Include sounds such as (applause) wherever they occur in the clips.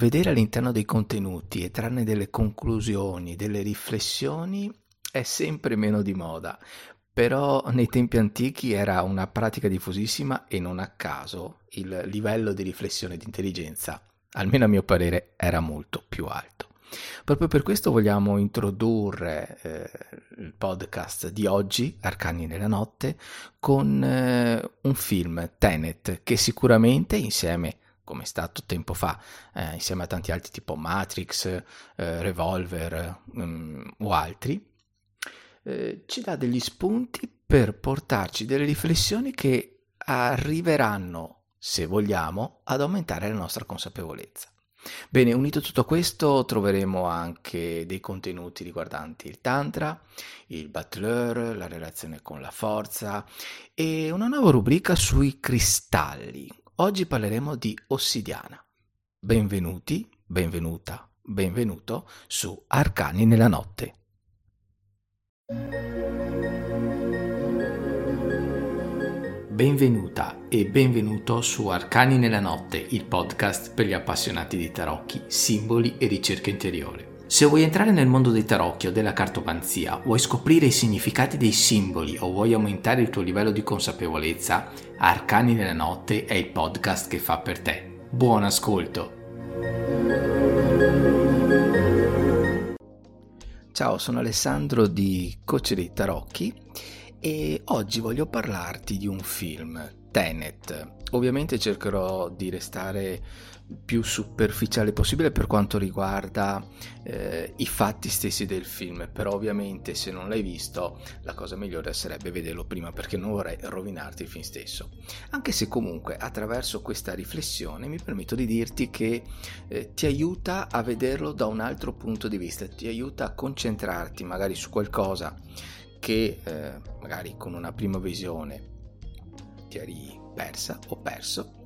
vedere all'interno dei contenuti e trarne delle conclusioni, delle riflessioni è sempre meno di moda, però nei tempi antichi era una pratica diffusissima e non a caso il livello di riflessione e di intelligenza, almeno a mio parere, era molto più alto. Proprio per questo vogliamo introdurre eh, il podcast di oggi, Arcani nella notte, con eh, un film, Tenet, che sicuramente insieme come è stato tempo fa, eh, insieme a tanti altri tipo Matrix, eh, Revolver um, o altri, eh, ci dà degli spunti per portarci delle riflessioni che arriveranno, se vogliamo, ad aumentare la nostra consapevolezza. Bene, unito tutto questo troveremo anche dei contenuti riguardanti il tantra, il butler, la relazione con la forza e una nuova rubrica sui cristalli. Oggi parleremo di ossidiana. Benvenuti, benvenuta, benvenuto su Arcani nella notte. Benvenuta e benvenuto su Arcani nella notte, il podcast per gli appassionati di tarocchi, simboli e ricerca interiore. Se vuoi entrare nel mondo dei tarocchi o della cartomanzia, vuoi scoprire i significati dei simboli o vuoi aumentare il tuo livello di consapevolezza, Arcani nella notte è il podcast che fa per te. Buon ascolto! Ciao, sono Alessandro di Coach dei Tarocchi e oggi voglio parlarti di un film, Tenet. Ovviamente cercherò di restare più superficiale possibile per quanto riguarda eh, i fatti stessi del film, però ovviamente se non l'hai visto la cosa migliore sarebbe vederlo prima perché non vorrei rovinarti il film stesso. Anche se comunque attraverso questa riflessione mi permetto di dirti che eh, ti aiuta a vederlo da un altro punto di vista, ti aiuta a concentrarti magari su qualcosa che eh, magari con una prima visione ti eri persa o perso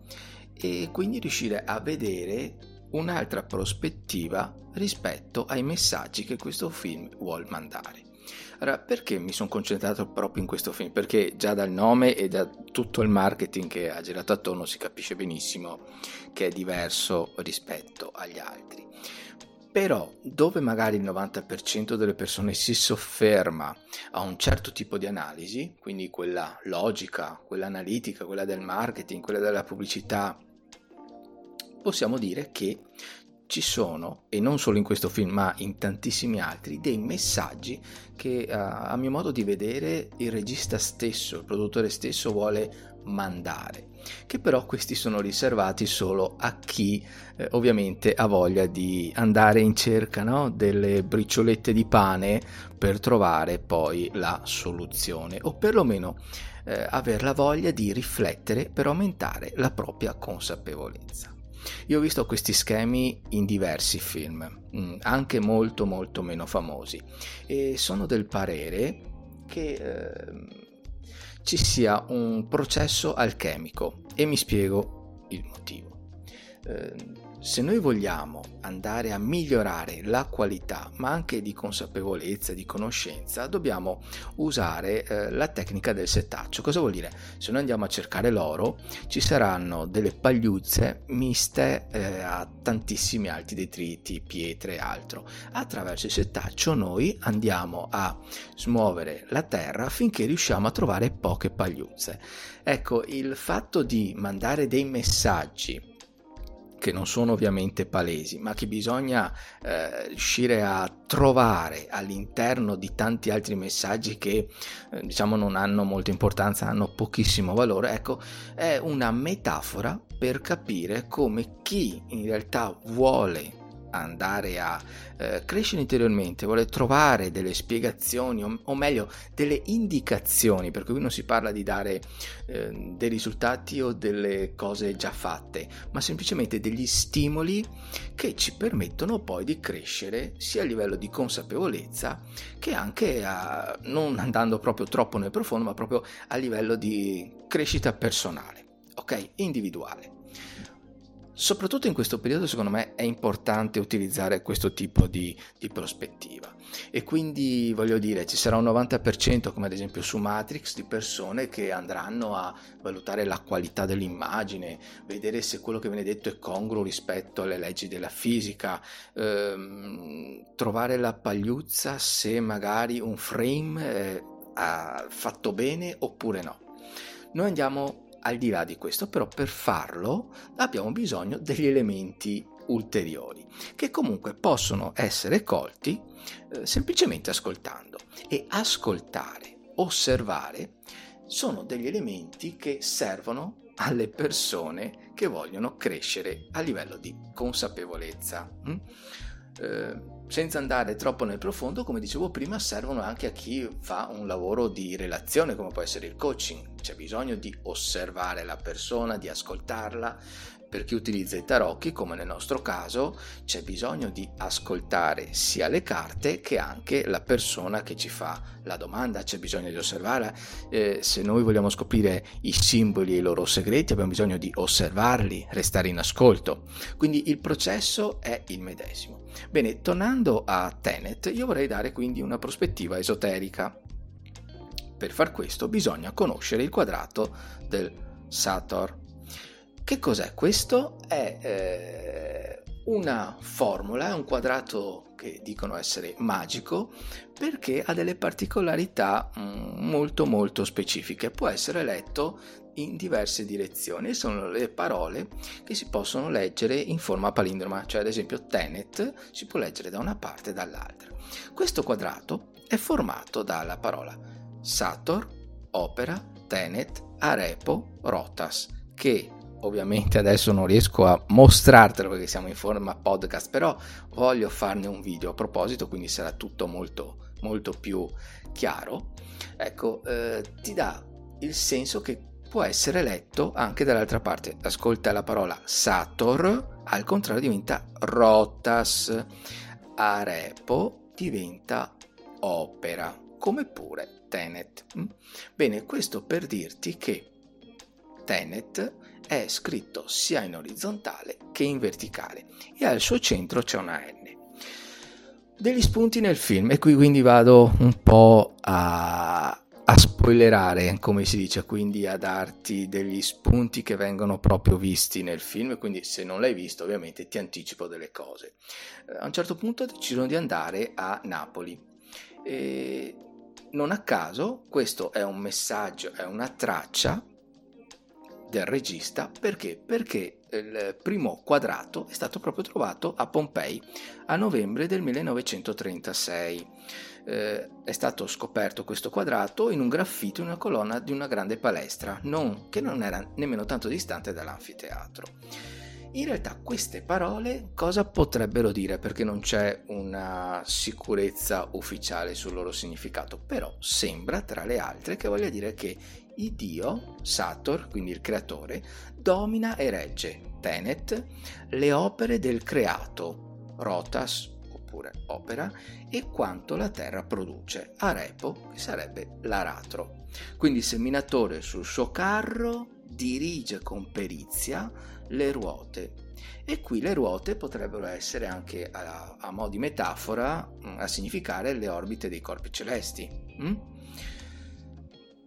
e quindi riuscire a vedere un'altra prospettiva rispetto ai messaggi che questo film vuole mandare. Allora, perché mi sono concentrato proprio in questo film? Perché già dal nome e da tutto il marketing che ha girato attorno si capisce benissimo che è diverso rispetto agli altri. Però dove magari il 90% delle persone si sofferma a un certo tipo di analisi, quindi quella logica, quella analitica, quella del marketing, quella della pubblicità, possiamo dire che ci sono, e non solo in questo film, ma in tantissimi altri, dei messaggi che a mio modo di vedere il regista stesso, il produttore stesso vuole mandare, che però questi sono riservati solo a chi eh, ovviamente ha voglia di andare in cerca no? delle briciolette di pane per trovare poi la soluzione o perlomeno eh, avere la voglia di riflettere per aumentare la propria consapevolezza. Io ho visto questi schemi in diversi film, mm, anche molto molto meno famosi, e sono del parere che eh, ci sia un processo alchemico e mi spiego il motivo. Eh, se noi vogliamo andare a migliorare la qualità, ma anche di consapevolezza, di conoscenza, dobbiamo usare eh, la tecnica del settaccio. Cosa vuol dire? Se noi andiamo a cercare l'oro, ci saranno delle pagliuzze miste eh, a tantissimi altri detriti, pietre e altro. Attraverso il settaccio noi andiamo a smuovere la terra finché riusciamo a trovare poche pagliuzze. Ecco, il fatto di mandare dei messaggi che non sono ovviamente palesi, ma che bisogna eh, riuscire a trovare all'interno di tanti altri messaggi che eh, diciamo non hanno molta importanza, hanno pochissimo valore, ecco, è una metafora per capire come chi in realtà vuole andare a eh, crescere interiormente, vuole trovare delle spiegazioni o, o, meglio delle indicazioni, perché qui non si parla di dare eh, dei risultati o delle cose già fatte, ma semplicemente degli stimoli che ci permettono poi di crescere sia a livello di consapevolezza che anche a, non andando proprio troppo nel profondo, ma proprio a livello di crescita personale, ok? Individuale. Soprattutto in questo periodo secondo me è importante utilizzare questo tipo di, di, prospettiva. E quindi voglio dire ci sarà un 90% come ad esempio su Matrix di persone che andranno a valutare la qualità dell'immagine vedere se quello che viene detto è congruo rispetto alle leggi della fisica. Ehm, trovare la pagliuzza se magari un frame ha fatto bene oppure no. Noi andiamo al di là di questo, però per farlo abbiamo bisogno degli elementi ulteriori che comunque possono essere colti eh, semplicemente ascoltando e ascoltare, osservare sono degli elementi che servono alle persone che vogliono crescere a livello di consapevolezza. Mm? Eh, senza andare troppo nel profondo, come dicevo prima, servono anche a chi fa un lavoro di relazione, come può essere il coaching. C'è bisogno di osservare la persona, di ascoltarla, per chi utilizza i tarocchi, come nel nostro caso, c'è bisogno di ascoltare sia le carte che anche la persona che ci fa la domanda, c'è bisogno di osservarla. Eh, se noi vogliamo scoprire i simboli e i loro segreti, abbiamo bisogno di osservarli, restare in ascolto. Quindi il processo è il medesimo. Bene, tornando a Tenet, io vorrei dare quindi una prospettiva esoterica. Per far questo bisogna conoscere il quadrato del Sator. Che cos'è questo? È eh, una formula, è un quadrato che dicono essere magico perché ha delle particolarità mm, molto molto specifiche. Può essere letto in diverse direzioni sono le parole che si possono leggere in forma palindroma, cioè ad esempio Tenet si può leggere da una parte e dall'altra. Questo quadrato è formato dalla parola Sator, Opera, Tenet, Arepo, Rotas, che ovviamente adesso non riesco a mostrartelo perché siamo in forma podcast, però voglio farne un video a proposito, quindi sarà tutto molto, molto più chiaro. Ecco, eh, ti dà il senso che può essere letto anche dall'altra parte. Ascolta la parola Sator, al contrario diventa Rotas, Arepo diventa Opera, come pure Tenet. Mm? Bene, questo per dirti che Tenet è scritto sia in orizzontale che in verticale e al suo centro c'è una N. Degli spunti nel film e qui quindi vado un po' a, a spoilerare, come si dice, quindi a darti degli spunti che vengono proprio visti nel film, quindi se non l'hai visto ovviamente ti anticipo delle cose. Eh, a un certo punto decidono di andare a Napoli e non a caso questo è un messaggio, è una traccia del regista perché? Perché il primo quadrato è stato proprio trovato a Pompei a novembre del 1936. Eh, è stato scoperto questo quadrato in un graffito in una colonna di una grande palestra, non, che non era nemmeno tanto distante dall'anfiteatro. In realtà queste parole cosa potrebbero dire? Perché non c'è una sicurezza ufficiale sul loro significato, però sembra tra le altre che voglia dire che il dio, Sator, quindi il creatore, domina e regge, Tenet, le opere del creato, Rotas, oppure opera, e quanto la terra produce, Arepo, che sarebbe l'aratro. Quindi il seminatore sul suo carro dirige con perizia le ruote. E qui le ruote potrebbero essere anche a, a mo' di metafora mm, a significare le orbite dei corpi celesti. Mm?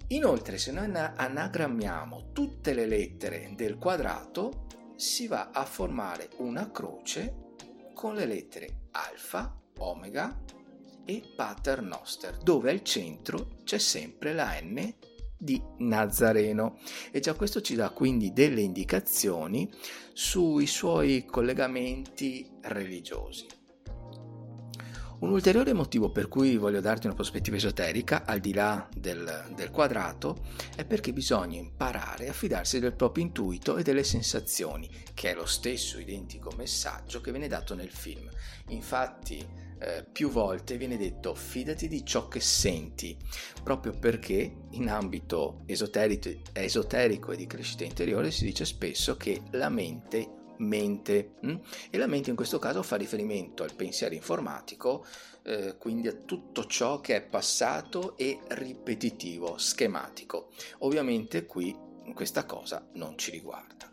Inoltre, se noi anagrammiamo tutte le lettere del quadrato, si va a formare una croce con le lettere alfa, omega e pater noster, dove al centro c'è sempre la N di Nazareno e già questo ci dà quindi delle indicazioni sui suoi collegamenti religiosi. Un ulteriore motivo per cui voglio darti una prospettiva esoterica, al di là del, del, quadrato, è perché bisogna imparare a fidarsi del proprio intuito e delle sensazioni, che è lo stesso identico messaggio che viene dato nel film. Infatti, eh, più volte viene detto fidati di ciò che senti, proprio perché in ambito esoterico, esoterico e di crescita interiore si dice spesso che la mente mente? Mm? e la mente in questo caso fa riferimento al pensiero informatico, eh, quindi a tutto ciò che è passato e ripetitivo, schematico. Ovviamente qui questa cosa non ci riguarda.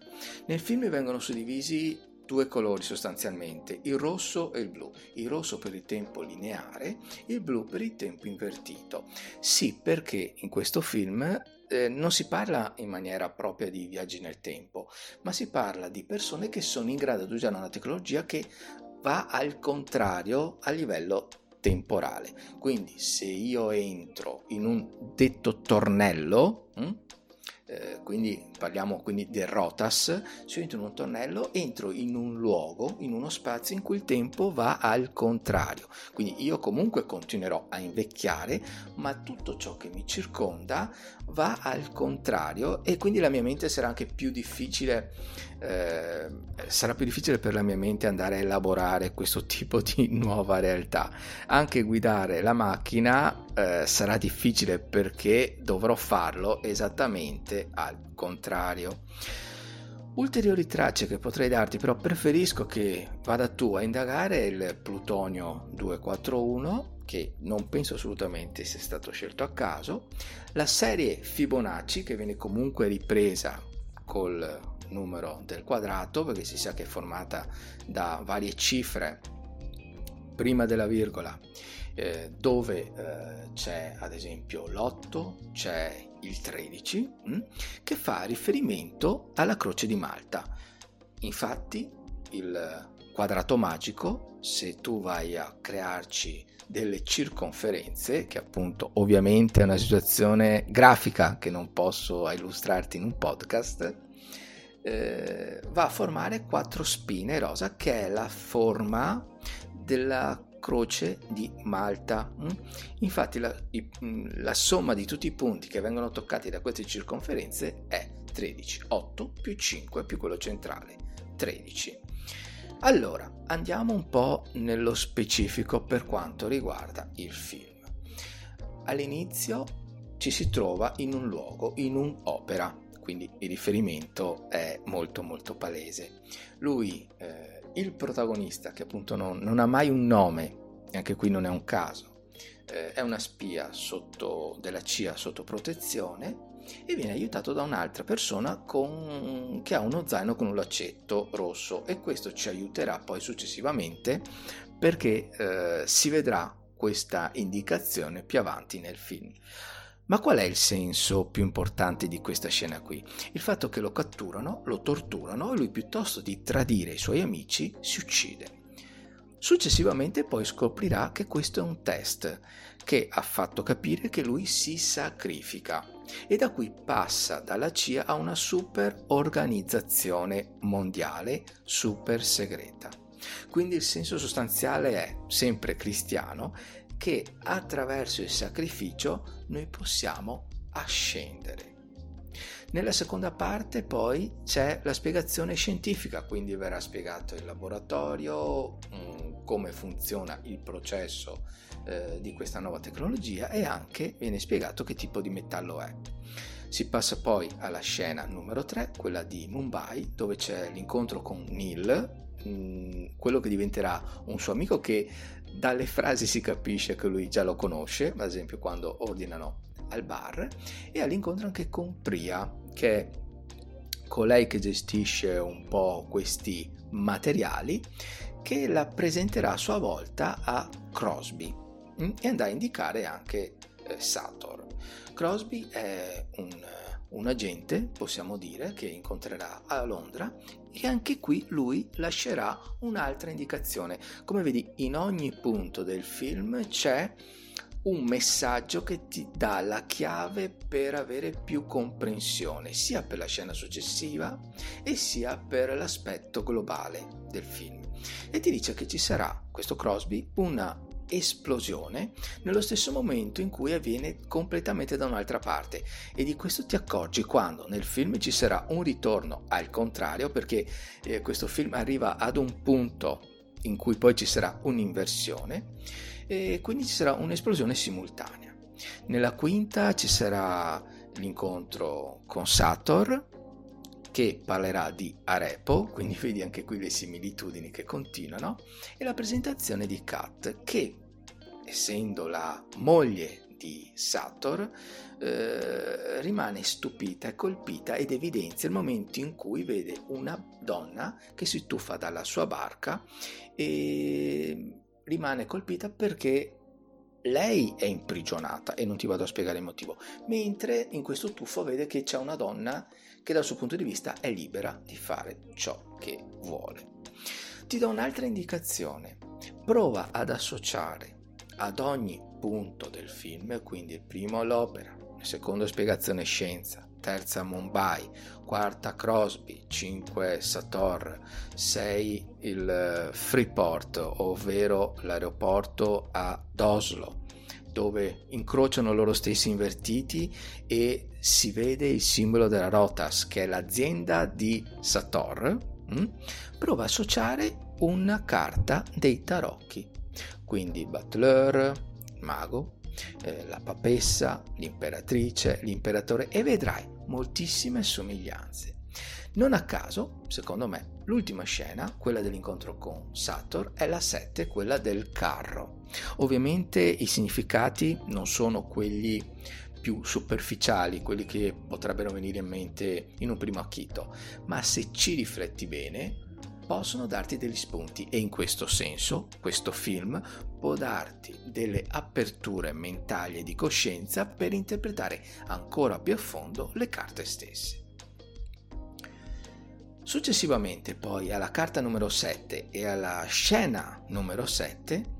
Nel film vengono suddivisi due colori sostanzialmente, il rosso e il blu. Il rosso per il tempo lineare, il blu per il tempo invertito. Sì, perché in questo film eh, non si parla in maniera propria di viaggi nel tempo, ma si parla di persone che sono in grado di usare una tecnologia che va al contrario a livello temporale. Quindi se io entro in un detto tornello, hm, eh, quindi parliamo quindi del rotas, se io entro in un tornello entro in un luogo, in uno spazio in cui il tempo va al contrario, quindi io comunque continuerò a invecchiare, ma tutto ciò che mi circonda va al contrario e quindi la mia mente sarà anche più difficile, eh, sarà più difficile per la mia mente andare a elaborare questo (laughs) tipo di nuova realtà. Anche guidare la macchina eh, sarà difficile perché dovrò farlo esattamente al contrario. Ulteriori tracce che potrei darti, però preferisco che vada tu a indagare il plutonio 241, che non penso assolutamente sia stato scelto a caso, la serie Fibonacci, che viene comunque ripresa col numero del quadrato, perché si sa che è formata da varie cifre prima della virgola, eh, dove eh, c'è ad esempio l'8, c'è il 13, mh, mm, che fa riferimento alla croce di Malta. Infatti il quadrato magico, se tu vai a crearci delle circonferenze, che appunto ovviamente è una situazione grafica che non posso illustrarti in un podcast, eh, va a formare quattro spine rosa, che è la forma della croce di Malta. Mm? Infatti la, mm, la, somma di tutti i punti che vengono toccati da queste circonferenze è 13, 8 più 5 più quello centrale, 13. Allora, andiamo un po' nello specifico per quanto riguarda il film. All'inizio ci si trova in un luogo, in un'opera, quindi il riferimento è molto molto palese. Lui eh, il protagonista, che appunto non, non, ha mai un nome, anche qui non è un caso, eh, è una spia sotto, della CIA sotto protezione e viene aiutato da un'altra persona con, che ha uno zaino con un laccetto rosso e questo ci aiuterà poi successivamente perché eh, si vedrà questa indicazione più avanti nel film. Ma qual è il senso più importante di questa scena qui? Il fatto che lo catturano, lo torturano e lui piuttosto di tradire i suoi amici si uccide. Successivamente poi scoprirà che questo è un test che ha fatto capire che lui si sacrifica e da qui passa dalla CIA a una super organizzazione mondiale super segreta. Quindi il senso sostanziale è sempre cristiano che attraverso il sacrificio noi possiamo ascendere. Nella seconda parte poi c'è la spiegazione scientifica, quindi verrà spiegato il laboratorio, mm, come funziona il processo eh, di questa nuova tecnologia e anche viene spiegato che tipo di metallo è. Si passa poi alla scena numero 3, quella di Mumbai, dove c'è l'incontro con Neil, Mm, quello che diventerà un suo amico che dalle frasi si capisce che lui già lo conosce, ad esempio quando ordinano al bar, e all'incontro anche con Priya, che è colei che gestisce un po' questi materiali, che la presenterà a sua volta a Crosby mm, e andrà a indicare anche eh, Sator. Crosby è un un agente, possiamo dire, che incontrerà a Londra e anche qui lui lascerà un'altra indicazione. Come vedi, in ogni punto del film c'è un messaggio che ti dà la chiave per avere più comprensione, sia per la scena successiva e sia per l'aspetto globale del film. E ti dice che ci sarà, questo Crosby, una esplosione nello stesso momento in cui avviene completamente da un'altra parte e di questo ti accorgi quando nel film ci sarà un ritorno al contrario perché eh, questo film arriva ad un punto in cui poi ci sarà un'inversione e quindi ci sarà un'esplosione simultanea. Nella quinta ci sarà l'incontro con Sator che parlerà di Arepo, quindi vedi anche qui le similitudini che continuano, e la presentazione di Kat che essendo la moglie di Sator eh, rimane stupita e colpita ed evidenzia il momento in cui vede una donna che si tuffa dalla sua barca e rimane colpita perché lei è imprigionata e non ti vado a spiegare il motivo, mentre in questo tuffo vede che c'è una donna che dal suo punto di vista è libera di fare ciò che vuole. Ti do un'altra indicazione, prova ad associare ad ogni punto del film, quindi il primo l'opera, il secondo spiegazione scienza, terza Mumbai, quarta Crosby, 5 Sator, 6 il Freeport, ovvero l'aeroporto ad Oslo, dove incrociano loro stessi invertiti e si vede il simbolo della Rotas, che è l'azienda di Sator, mm? prova a associare una carta dei tarocchi. Quindi Butler, mago, eh, la papessa, l'imperatrice, l'imperatore e vedrai moltissime somiglianze. Non a caso, secondo me, l'ultima scena, quella dell'incontro con Sator, è la 7, quella del carro. Ovviamente i significati non sono quelli più superficiali, quelli che potrebbero venire in mente in un primo acchito, ma se ci rifletti bene, possono darti degli spunti e in questo senso questo film può darti delle aperture mentali e di coscienza per interpretare ancora più a fondo le carte stesse. Successivamente poi alla carta numero 7 e alla scena numero 7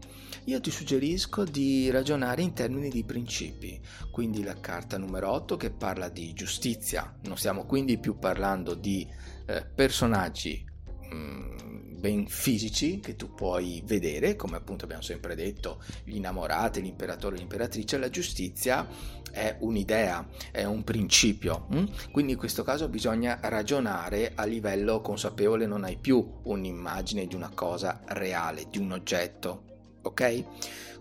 io ti suggerisco di ragionare in termini di principi, quindi la carta numero 8 che parla di giustizia, non stiamo quindi più parlando di eh, personaggi Mm, ben fisici che tu puoi vedere, come appunto abbiamo sempre detto, gli innamorati, l'imperatore l'imperatrice, la giustizia è un'idea, è un principio. Hm? Quindi in questo caso bisogna ragionare a livello consapevole, non hai più un'immagine di una cosa reale, di un oggetto. Ok?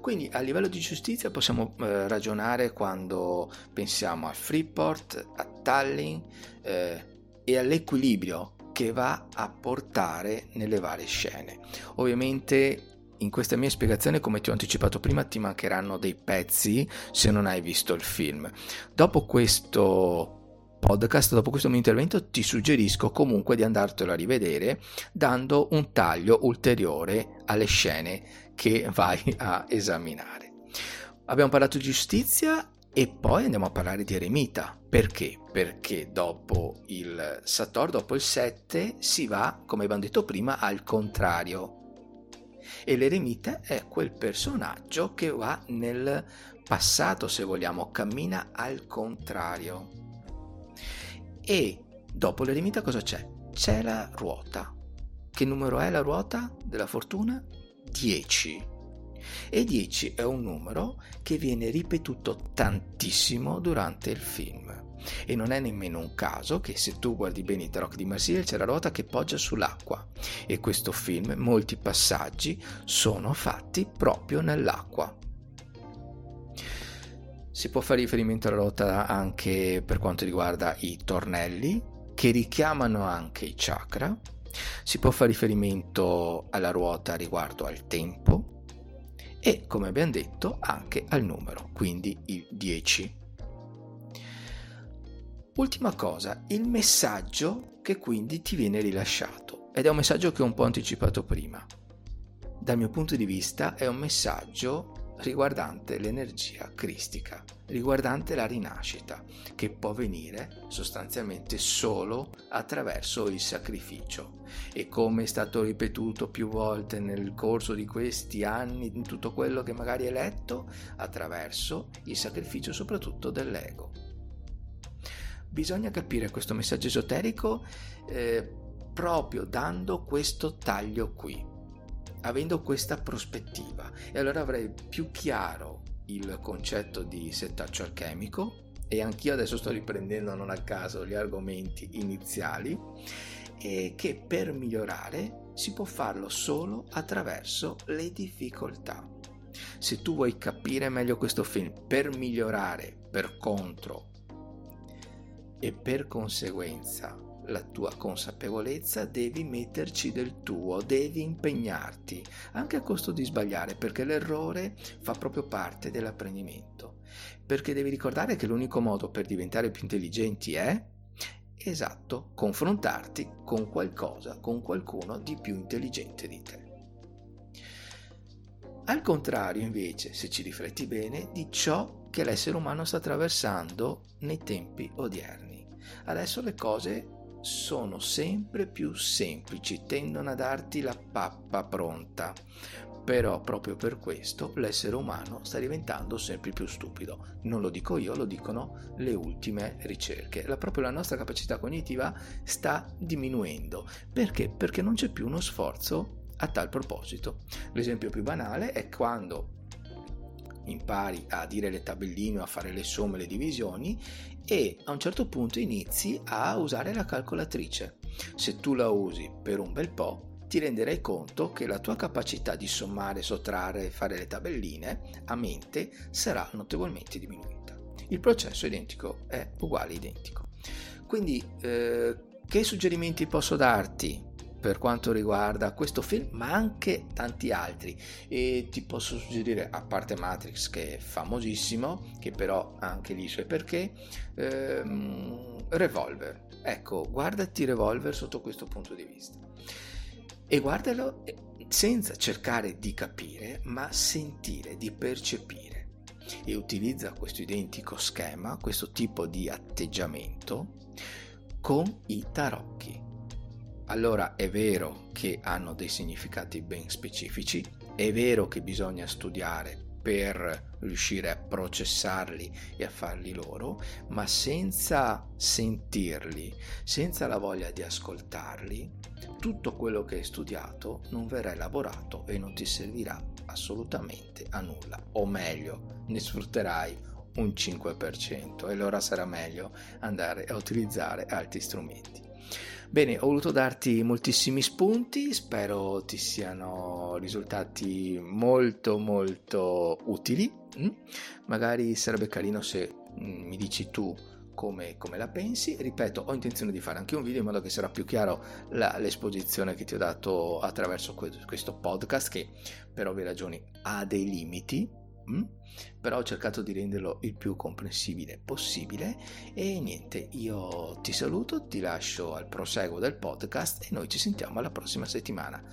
Quindi a livello di giustizia possiamo eh, ragionare quando pensiamo a Freeport, a Tallinn eh, e all'equilibrio che va a portare nelle varie scene. Ovviamente in questa mia spiegazione, come ti ho anticipato prima, ti mancheranno dei pezzi se non hai visto il film. Dopo questo podcast, dopo questo mio intervento, ti suggerisco comunque di andartelo a rivedere dando un taglio ulteriore alle scene che vai a esaminare. Abbiamo parlato di giustizia e poi andiamo a parlare di eremita. Perché? Perché dopo il Sator, dopo il 7, si va, come abbiamo detto prima, al contrario. E l'eremita è quel personaggio che va nel passato, se vogliamo, cammina al contrario. E dopo l'eremita cosa c'è? C'è la ruota. Che numero è la ruota della fortuna? 10 e 10 è un numero che viene ripetuto tantissimo durante il film. E non è nemmeno un caso che se tu guardi bene i tarocchi di Marsiglia c'è la ruota che poggia sull'acqua e questo film, molti passaggi sono fatti proprio nell'acqua. Si può fare riferimento alla ruota anche per quanto riguarda i tornelli che richiamano anche i chakra. Si può fare riferimento alla ruota riguardo al tempo, e come abbiamo detto anche al numero, quindi il 10. Ultima cosa, il messaggio che quindi ti viene rilasciato ed è un messaggio che ho un po' anticipato prima. Dal mio punto di vista è un messaggio riguardante l'energia cristica, riguardante la rinascita, che può avvenire sostanzialmente solo attraverso il sacrificio. E come è stato ripetuto più volte nel corso di questi anni, in tutto quello che magari è letto, attraverso il sacrificio soprattutto dell'ego. Bisogna capire questo messaggio esoterico eh, proprio dando questo taglio qui avendo questa prospettiva e allora avrei più chiaro il concetto di settaccio alchemico e anch'io adesso sto riprendendo non a caso gli argomenti iniziali e che per migliorare si può farlo solo attraverso le difficoltà. Se tu vuoi capire meglio questo film per migliorare, per contro e per conseguenza la tua consapevolezza, devi metterci del tuo, devi impegnarti, anche a costo di sbagliare, perché l'errore fa proprio parte dell'apprendimento. Perché devi ricordare che l'unico modo per diventare più intelligenti è esatto, confrontarti con qualcosa, con qualcuno di più intelligente di te. Al contrario, invece, se ci rifletti bene, di ciò che l'essere umano sta attraversando nei tempi odierni. Adesso le cose sono sempre più semplici, tendono a darti la pappa pronta. Però proprio per questo l'essere umano sta diventando sempre più stupido. Non lo dico io, lo dicono le ultime ricerche. La, proprio la nostra capacità cognitiva sta diminuendo. Perché? Perché non c'è più uno sforzo a tal proposito. L'esempio più banale è quando impari a dire le tabelline, a fare le somme, le divisioni e a un certo punto inizi a usare la calcolatrice. Se tu la usi per un bel po', ti renderai conto che la tua capacità di sommare, sottrarre e fare le tabelline a mente sarà notevolmente diminuita. Il processo identico, è uguale identico. Quindi, eh, che suggerimenti posso darti? Per quanto riguarda questo film, ma anche tanti altri. E ti posso suggerire, a parte Matrix, che è famosissimo, che però ha anche lì i suoi perché, ehm, Revolver. Ecco, guardati Revolver sotto questo punto di vista. E guardalo eh, senza cercare di capire, ma sentire, di percepire. E utilizza questo identico schema, questo tipo di atteggiamento con i tarocchi allora è vero che hanno dei significati ben specifici, è vero che bisogna studiare per riuscire a processarli e a farli loro, ma senza sentirli, senza la voglia di ascoltarli, tutto quello che hai studiato non verrà elaborato e non ti servirà assolutamente a nulla, o meglio, ne sfrutterai un 5% e allora sarà meglio andare a utilizzare altri strumenti. Bene, ho voluto darti moltissimi spunti, spero ti siano risultati molto molto utili. Mm? Magari sarebbe carino se mm, mi dici tu come, come, la pensi. Ripeto, ho intenzione di fare anche un video in modo che sarà più chiaro la, l'esposizione che ti ho dato attraverso questo podcast che per ovvie ragioni ha dei limiti? Però ho cercato di renderlo il più comprensibile possibile e niente, io ti saluto, ti lascio al proseguo del podcast e noi ci sentiamo alla prossima settimana.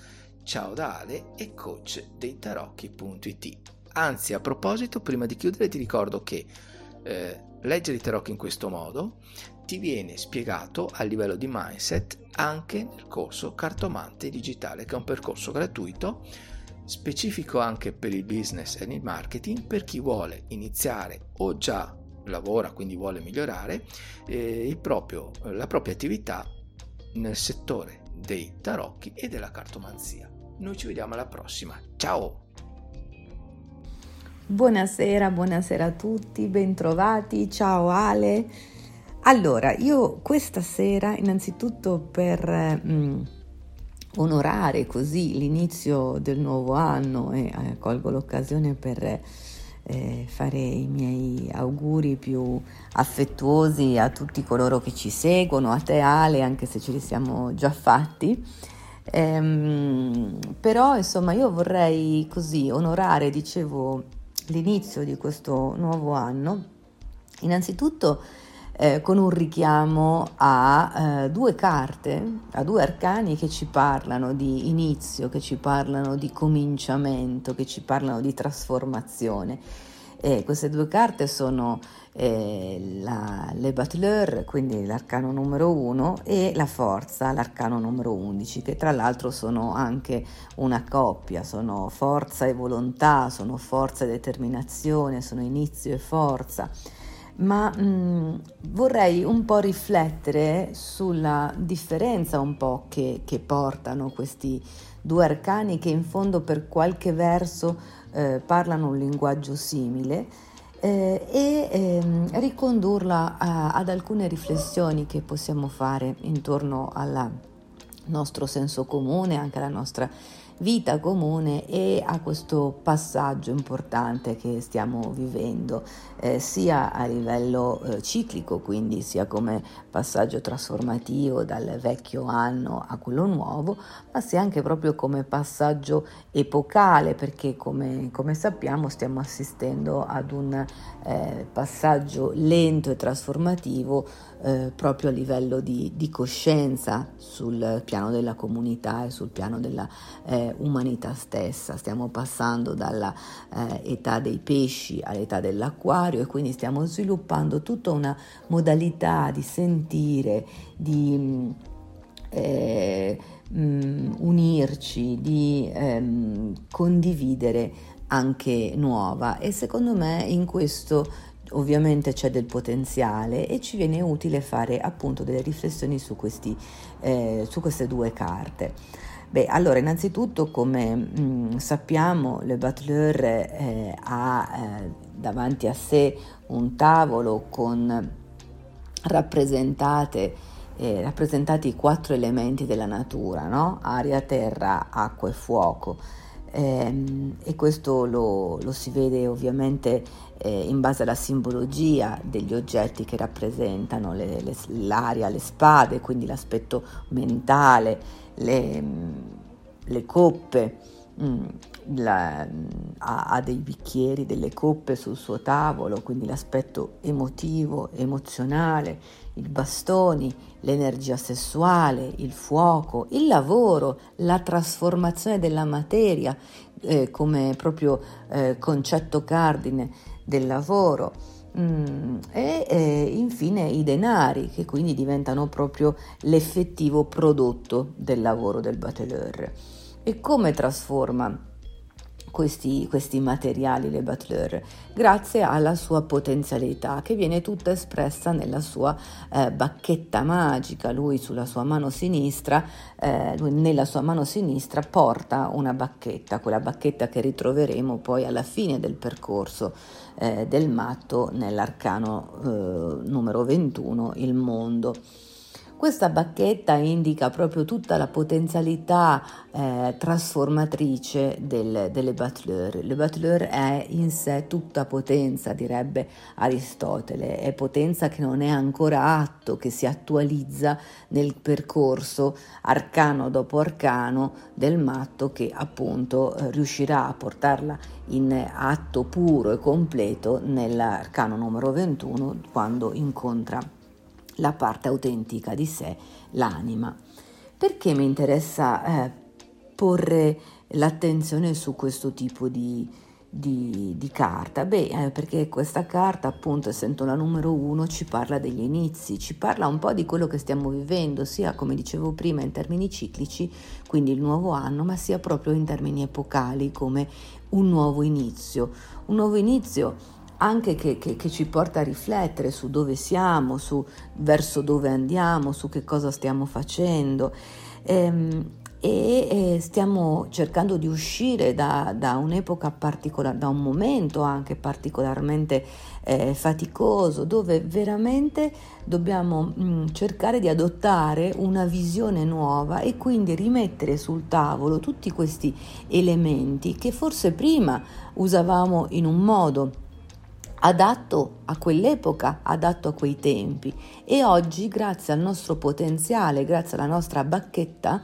Ciao da Ale e coach dei tarocchi.it. Anzi, a proposito, prima di chiudere ti ricordo che eh, leggere i tarocchi in questo modo ti viene spiegato a livello di mindset anche nel corso Cartomante Digitale, che è un percorso gratuito specifico anche per il business e il marketing per chi vuole iniziare o già lavora, quindi vuole migliorare eh, proprio, la propria attività nel settore dei tarocchi e della cartomanzia. Noi ci vediamo alla prossima. Ciao! Buonasera, buonasera a tutti, bentrovati. Ciao Ale. Allora, io questa sera innanzitutto per... Mm, onorare così l'inizio del nuovo anno e eh, colgo l'occasione per eh, fare i miei auguri più affettuosi a tutti coloro che ci seguono, a te Ale, anche se ce li siamo già fatti. Ehm, però insomma io vorrei così onorare, dicevo, l'inizio di questo nuovo anno, innanzitutto eh, con un richiamo a eh, due carte, a due arcani che ci parlano di inizio, che ci parlano di cominciamento, che ci parlano di trasformazione. E queste due carte sono eh, la, le Butler, quindi l'arcano numero 1, e la Forza, l'arcano numero 11, che tra l'altro sono anche una coppia, sono forza e volontà, sono forza e determinazione, sono inizio e forza ma mh, mm, vorrei un po' riflettere sulla differenza un po' che, che, portano questi due arcani che in fondo per qualche verso eh, parlano un linguaggio simile eh, e ehm, ricondurla a, ad alcune riflessioni che possiamo fare intorno alla nostro senso comune, anche alla nostra vita comune e a questo passaggio importante che stiamo vivendo, eh, sia a livello eh, ciclico, quindi sia come passaggio trasformativo dal vecchio anno a quello nuovo, ma sia anche proprio come passaggio epocale, perché come, come sappiamo stiamo assistendo ad un eh, passaggio lento e trasformativo eh, proprio a livello di, di, coscienza sul piano della comunità e sul piano della eh, umanità stessa, stiamo passando dalla eh, dei pesci all'età dell'acquario e quindi stiamo sviluppando tutta una modalità di sentire, di mm, eh, mh, mm, unirci, di ehm, condividere anche nuova. E secondo me in questo ovviamente c'è del potenziale e ci viene utile fare appunto delle riflessioni su, questi, eh, su queste due carte. Beh, allora, innanzitutto, come mh, mm, sappiamo, Le Butler eh, ha eh, davanti a sé un tavolo con rappresentate, eh, rappresentati i quattro elementi della natura, no? aria, terra, acqua e fuoco. Eh, e questo lo, lo, si vede ovviamente eh, in base alla simbologia degli oggetti che rappresentano le, le, l'aria, le spade, quindi l'aspetto mentale, le, le coppe, mm, la, ha, ha, dei bicchieri, delle coppe sul suo tavolo, quindi l'aspetto emotivo, emozionale, i bastoni, l'energia sessuale, il fuoco, il lavoro, la trasformazione della materia eh, come proprio eh, concetto cardine del lavoro Mm, e eh, infine i denari che quindi diventano proprio l'effettivo prodotto del lavoro del bateleur. E come trasforma questi, questi, materiali, le Butler, grazie alla sua potenzialità che viene tutta espressa nella sua eh, bacchetta magica. Lui sulla sua mano sinistra, eh, nella sua mano sinistra porta una bacchetta, quella bacchetta che ritroveremo poi alla fine del percorso eh, del matto nell'arcano eh, numero 21, il mondo. Questa bacchetta indica proprio tutta la potenzialità eh, trasformatrice del, delle Butler. Le Butler è in sé tutta potenza, direbbe Aristotele, è potenza che non è ancora atto, che si attualizza nel percorso arcano dopo arcano del matto che appunto eh, riuscirà a portarla in atto puro e completo nell'arcano numero 21 quando incontra la parte autentica di sé, l'anima. Perché mi interessa eh, porre l'attenzione su questo tipo di, di, di carta? Beh, eh, perché questa carta, appunto, essendo la numero uno, ci parla degli inizi, ci parla un po' di quello che stiamo vivendo, sia come dicevo prima in termini ciclici, quindi il nuovo anno, ma sia proprio in termini epocali, come un nuovo inizio. Un nuovo inizio anche che, che, che, ci porta a riflettere su dove siamo, su verso dove andiamo, su che cosa stiamo facendo. Ehm, e, stiamo cercando di uscire da, da un'epoca particolare, da un momento anche particolarmente eh, faticoso, dove veramente dobbiamo mh, mm, cercare di adottare una visione nuova e quindi rimettere sul tavolo tutti questi elementi che forse prima usavamo in un modo adatto a quell'epoca, adatto a quei tempi e oggi grazie al nostro potenziale, grazie alla nostra bacchetta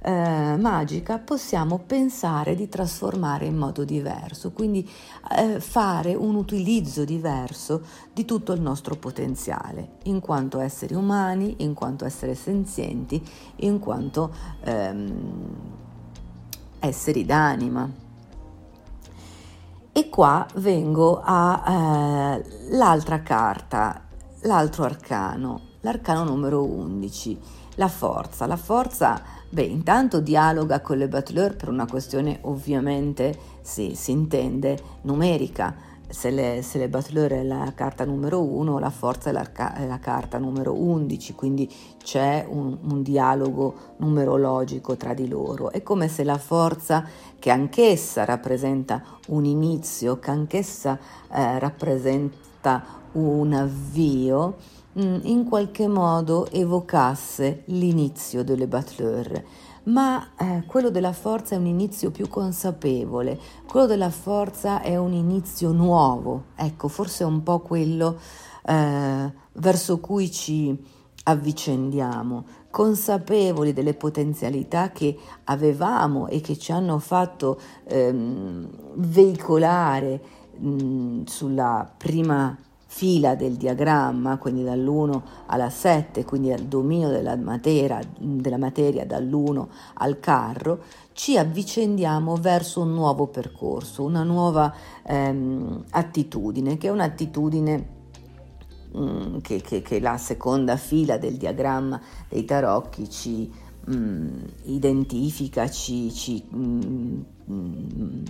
eh, magica possiamo pensare di trasformare in modo diverso, quindi eh, fare un utilizzo diverso di tutto il nostro potenziale, in quanto esseri umani, in quanto esseri senzienti, in quanto ehm, esseri d'anima. E qua vengo all'altra eh, carta, l'altro arcano, l'arcano numero 11, la forza. La forza, beh, intanto dialoga con le Butler per una questione ovviamente, sì, si intende, numerica se le, se le Butler è la carta numero 1, la forza è la, è la, carta numero 11, quindi c'è un, un, dialogo numerologico tra di loro. È come se la forza, che anch'essa rappresenta un inizio, che anch'essa eh, rappresenta un avvio, mm, in qualche modo evocasse l'inizio delle Butler ma eh, quello della forza è un inizio più consapevole, quello della forza è un inizio nuovo, ecco, forse è un po' quello eh, verso cui ci avvicendiamo, consapevoli delle potenzialità che avevamo e che ci hanno fatto ehm, veicolare mh, sulla prima fila del diagramma, quindi dall'1 alla 7, quindi al dominio della materia, della materia dall'1 al carro, ci avvicendiamo verso un nuovo percorso, una nuova ehm, attitudine, che è un'attitudine mm, che, che, che, la seconda fila del diagramma dei tarocchi ci mm, identifica, ci, ci mm, mm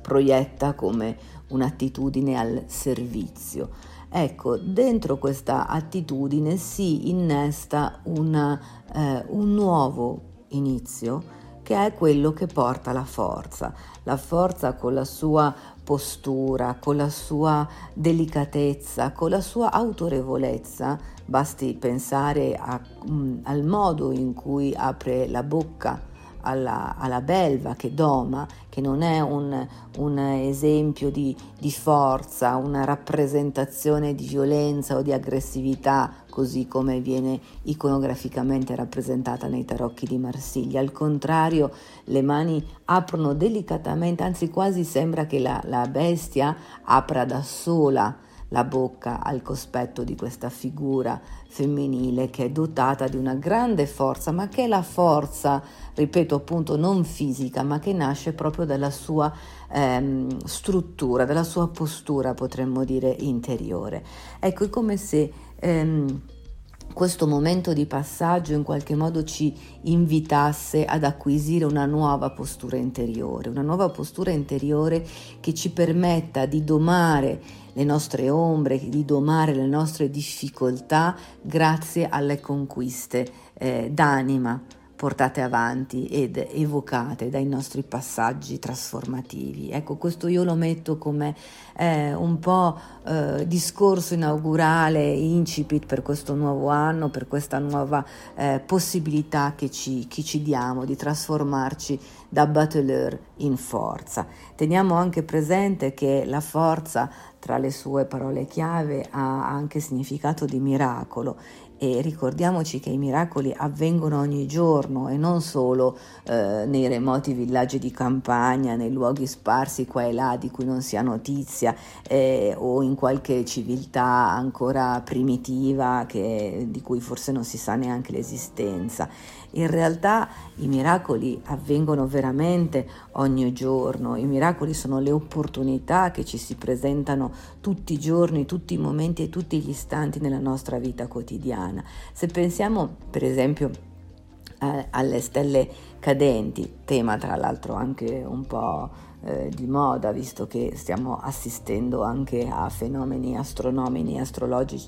proietta come un'attitudine al servizio. Ecco, dentro questa attitudine si innesta una, eh, un nuovo inizio che è quello che porta la forza. La forza con la sua postura, con la sua delicatezza, con la sua autorevolezza, basti pensare a, um, al modo in cui apre la bocca alla, alla belva che doma, che non è un, un esempio di, di, forza, una rappresentazione di violenza o di aggressività, così come viene iconograficamente rappresentata nei tarocchi di Marsiglia. Al contrario, le mani aprono delicatamente, anzi quasi sembra che la, la bestia apra da sola la bocca al cospetto di questa figura femminile che è dotata di una grande forza, ma che è la forza, ripeto appunto, non fisica, ma che nasce proprio dalla sua ehm, struttura, dalla sua postura, potremmo dire, interiore. Ecco, è come se... Ehm, questo momento di passaggio in qualche modo ci invitasse ad acquisire una nuova postura interiore, una nuova postura interiore che ci permetta di domare le nostre ombre, di domare le nostre difficoltà grazie alle conquiste eh, d'anima portate avanti ed evocate dai nostri passaggi trasformativi. Ecco, questo io lo metto come eh, un po' eh, discorso inaugurale, incipit per questo nuovo anno, per questa nuova eh, possibilità che ci, che ci diamo di trasformarci da battleur in forza. Teniamo anche presente che la forza tra le sue parole chiave ha anche significato di miracolo e ricordiamoci che i miracoli avvengono ogni giorno e non solo eh, nei remoti villaggi di campagna, nei luoghi sparsi qua e là di cui non si ha notizia eh, o in qualche civiltà ancora primitiva che, di cui forse non si sa neanche l'esistenza. In realtà i miracoli avvengono veramente ogni giorno, i miracoli sono le opportunità che ci si presentano tutti i giorni, tutti i momenti e tutti gli istanti nella nostra vita quotidiana. Se pensiamo per esempio alle stelle cadenti, tema tra l'altro anche un po' Eh, di moda, visto che stiamo assistendo anche a fenomeni astronomici,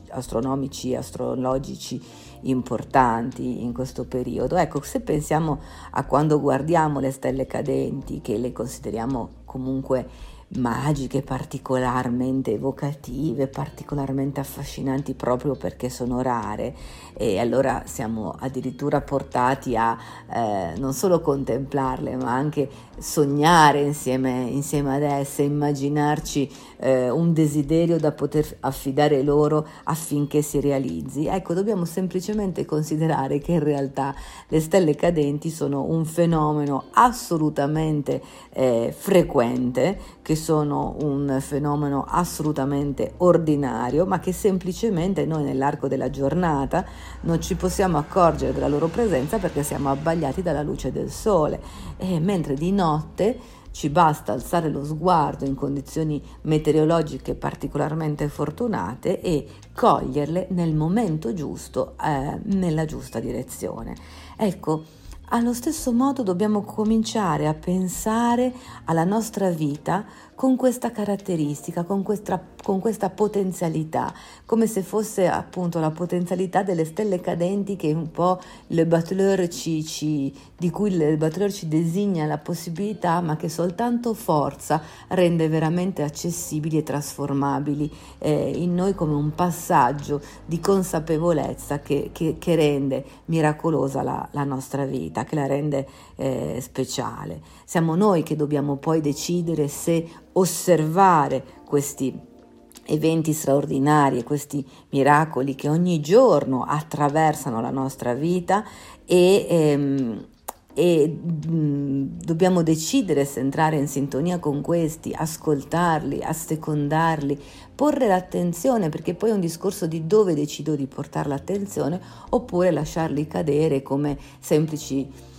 astronomici, astrologici importanti in questo periodo. Ecco, se pensiamo a quando guardiamo le stelle cadenti, che le consideriamo comunque magiche, particolarmente evocative, particolarmente affascinanti proprio perché sono rare e allora siamo addirittura portati a eh, non solo contemplarle ma anche sognare insieme, insieme ad esse, immaginarci eh, un desiderio da poter affidare loro affinché si realizzi. Ecco, dobbiamo semplicemente considerare che in realtà le stelle cadenti sono un fenomeno assolutamente eh, frequente, che sono un fenomeno assolutamente ordinario, ma che semplicemente noi nell'arco della giornata non ci possiamo accorgere della loro presenza perché siamo abbagliati dalla luce del sole, e mentre di notte ci basta alzare lo sguardo in condizioni meteorologiche particolarmente fortunate e coglierle nel momento giusto, eh, nella giusta direzione. Ecco, allo stesso modo dobbiamo cominciare a pensare alla nostra vita con questa caratteristica, con questa, con questa, potenzialità, come se fosse appunto la potenzialità delle stelle cadenti che un po' le Butler ci, ci, di cui il Butler ci designa la possibilità, ma che soltanto forza rende veramente accessibili e trasformabili eh, in noi come un passaggio di consapevolezza che, che, che rende miracolosa la, la, nostra vita, che la rende eh, speciale. Siamo noi che dobbiamo poi decidere se osservare questi eventi straordinari e questi miracoli che ogni giorno attraversano la nostra vita e, ehm, e mh, dobbiamo decidere se entrare in sintonia con questi, ascoltarli, assecondarli, porre l'attenzione perché poi è un discorso di dove decido di portare l'attenzione oppure lasciarli cadere come semplici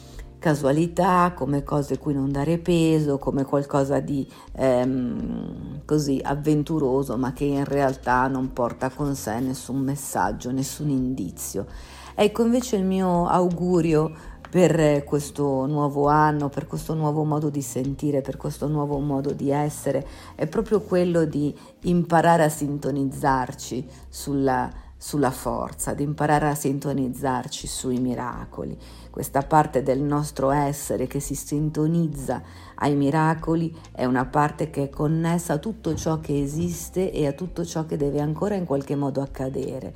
casualità, come cose cui non dare peso, come qualcosa di ehm, così avventuroso, ma che in realtà non porta con sé nessun messaggio, nessun indizio. Ecco invece il mio augurio per questo nuovo anno, per questo nuovo modo di sentire, per questo nuovo modo di essere, è proprio quello di imparare a sintonizzarci sulla, sulla forza, di imparare a sintonizzarci sui miracoli questa parte del nostro essere che si sintonizza ai miracoli è una parte che è connessa a tutto ciò che esiste e a tutto ciò che deve ancora in qualche modo accadere.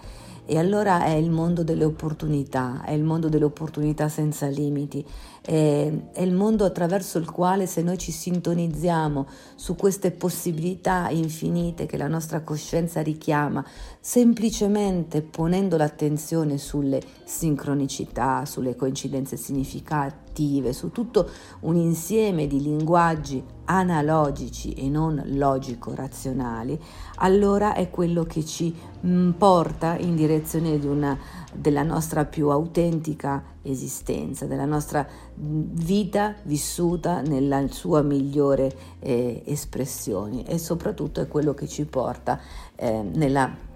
E allora è il mondo delle opportunità, è il mondo delle opportunità senza limiti, è, è, il mondo attraverso il quale se noi ci sintonizziamo su queste possibilità infinite che la nostra coscienza richiama, semplicemente ponendo l'attenzione sulle sincronicità, sulle coincidenze significative, su tutto un insieme di linguaggi analogici e non logico-razionali, allora è quello che ci mm, porta in direzione di una, della nostra più autentica esistenza, della nostra mm, vita vissuta nella sua migliore eh, espressione e soprattutto è quello che ci porta eh, nella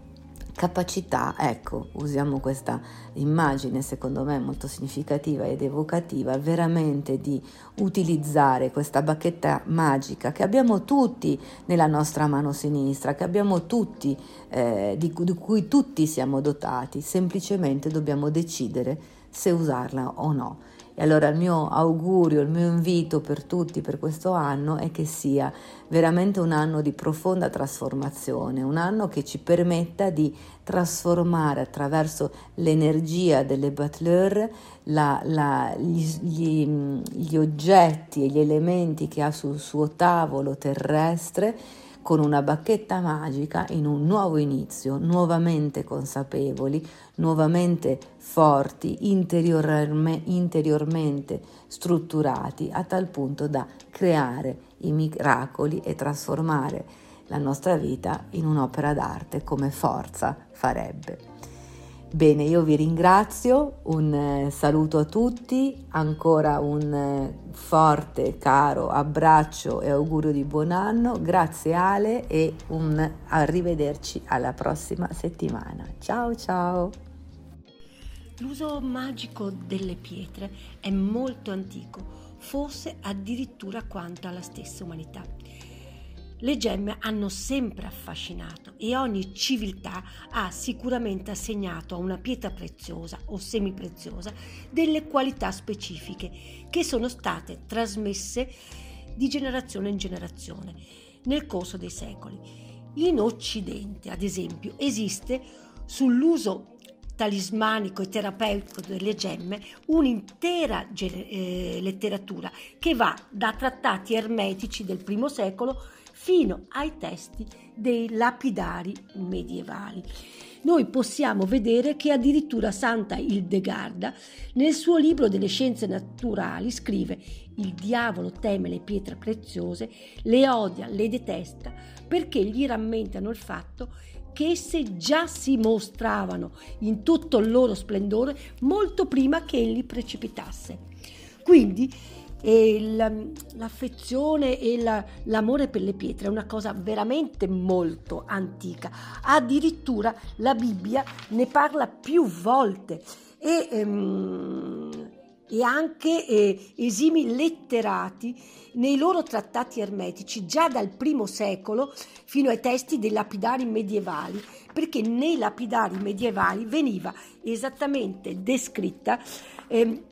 capacità, ecco, usiamo questa immagine secondo me molto significativa ed evocativa, veramente di utilizzare questa bacchetta magica che abbiamo tutti nella nostra mano sinistra, che abbiamo tutti, eh, di, di cui tutti siamo dotati, semplicemente dobbiamo decidere se usarla o no. E allora il mio augurio, il mio invito per tutti per questo anno è che sia veramente un anno di profonda trasformazione, un anno che ci permetta di trasformare attraverso l'energia delle Butler la, la, gli, gli, gli oggetti e gli elementi che ha sul suo tavolo terrestre con una bacchetta magica in un nuovo inizio, nuovamente consapevoli, nuovamente forti, interiorme, interiormente strutturati a tal punto da creare i miracoli e trasformare la nostra vita in un'opera d'arte come forza farebbe. Bene, io vi ringrazio, un eh, saluto a tutti, ancora un eh, forte, caro abbraccio e augurio di buon anno, grazie Ale e un arrivederci alla prossima settimana. Ciao ciao! L'uso magico delle pietre è molto antico, forse addirittura quanto alla stessa umanità. Le gemme hanno sempre affascinato e ogni civiltà ha sicuramente assegnato a una pietra preziosa o semipreziosa delle qualità specifiche che sono state trasmesse di generazione in generazione nel corso dei secoli. In Occidente, ad esempio, esiste sull'uso talismanico e terapeutico delle gemme un'intera eh, letteratura che va da trattati ermetici del primo secolo fino ai testi dei lapidari medievali. Noi possiamo vedere che addirittura Santa Hildegarda nel suo libro delle scienze naturali scrive il diavolo teme le pietre preziose, le odia, le detesta perché gli rammentano il fatto che esse già si mostravano in tutto il loro splendore molto prima che egli precipitasse. Quindi e l'affezione e la, l'amore per le pietre è una cosa veramente molto antica. Addirittura la Bibbia ne parla più volte e ehm, e anche eh, esimi letterati nei loro trattati ermetici già dal primo secolo fino ai testi dei lapidari medievali, perché nei lapidari medievali veniva esattamente descritta ehm,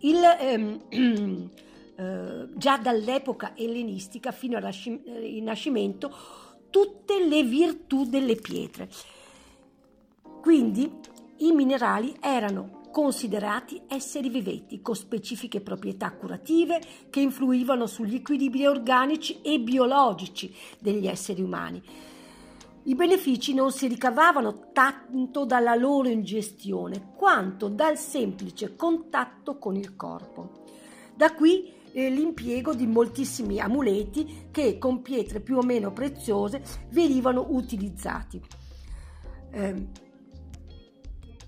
il, ehm, (clears throat) eh, già dall'epoca ellenistica fino al Rinascimento tutte le virtù delle pietre. Quindi i minerali erano considerati esseri viventi con specifiche proprietà curative che influivano sugli equilibri organici e biologici degli esseri umani. I benefici non si ricavavano tanto dalla loro ingestione quanto dal semplice contatto con il corpo. Da qui eh, l'impiego di moltissimi amuleti che con pietre più o meno preziose venivano utilizzati. Eh,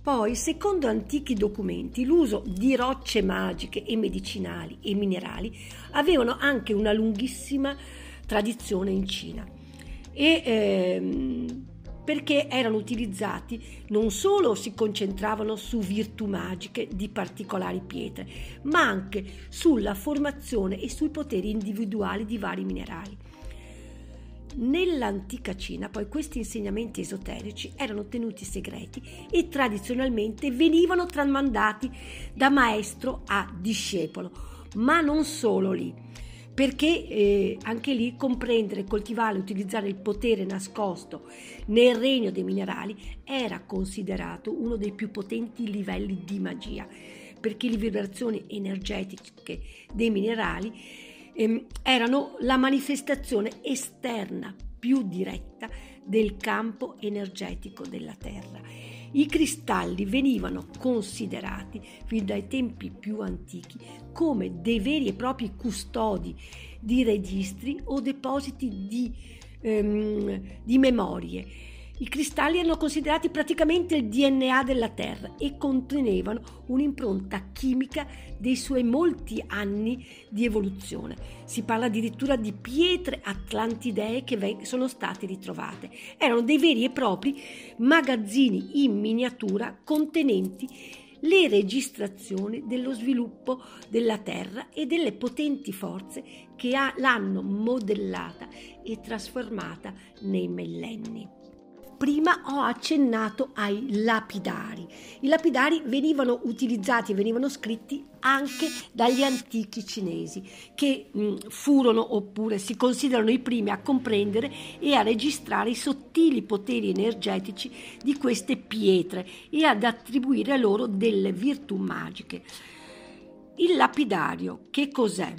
poi, secondo antichi documenti, l'uso di rocce magiche e medicinali e minerali avevano anche una lunghissima tradizione in Cina. E, ehm, perché erano utilizzati non solo si concentravano su virtù magiche di particolari pietre, ma anche sulla formazione e sui poteri individuali di vari minerali. Nell'antica Cina poi questi insegnamenti esoterici erano tenuti segreti e tradizionalmente venivano tramandati da maestro a discepolo, ma non solo lì, perché eh, anche lì comprendere, coltivare e utilizzare il potere nascosto nel regno dei minerali era considerato uno dei più potenti livelli di magia, perché le vibrazioni energetiche dei minerali ehm, erano la manifestazione esterna più diretta del campo energetico della Terra. I cristalli venivano considerati fin dai tempi più antichi come dei veri e propri custodi di registri o depositi di, ehm, di memorie i cristalli erano considerati praticamente il DNA della Terra e contenevano un'impronta chimica dei suoi molti anni di evoluzione. Si parla addirittura di pietre atlantidee che sono state ritrovate. Erano dei veri e propri magazzini in miniatura contenenti le registrazioni dello sviluppo della Terra e delle potenti forze che l'hanno modellata e trasformata nei millenni prima ho accennato ai lapidari. I lapidari venivano utilizzati e venivano scritti anche dagli antichi cinesi, che mh, furono oppure si considerano i primi a comprendere e a registrare i sottili poteri energetici di queste pietre e ad attribuire loro delle virtù magiche. Il lapidario, che cos'è?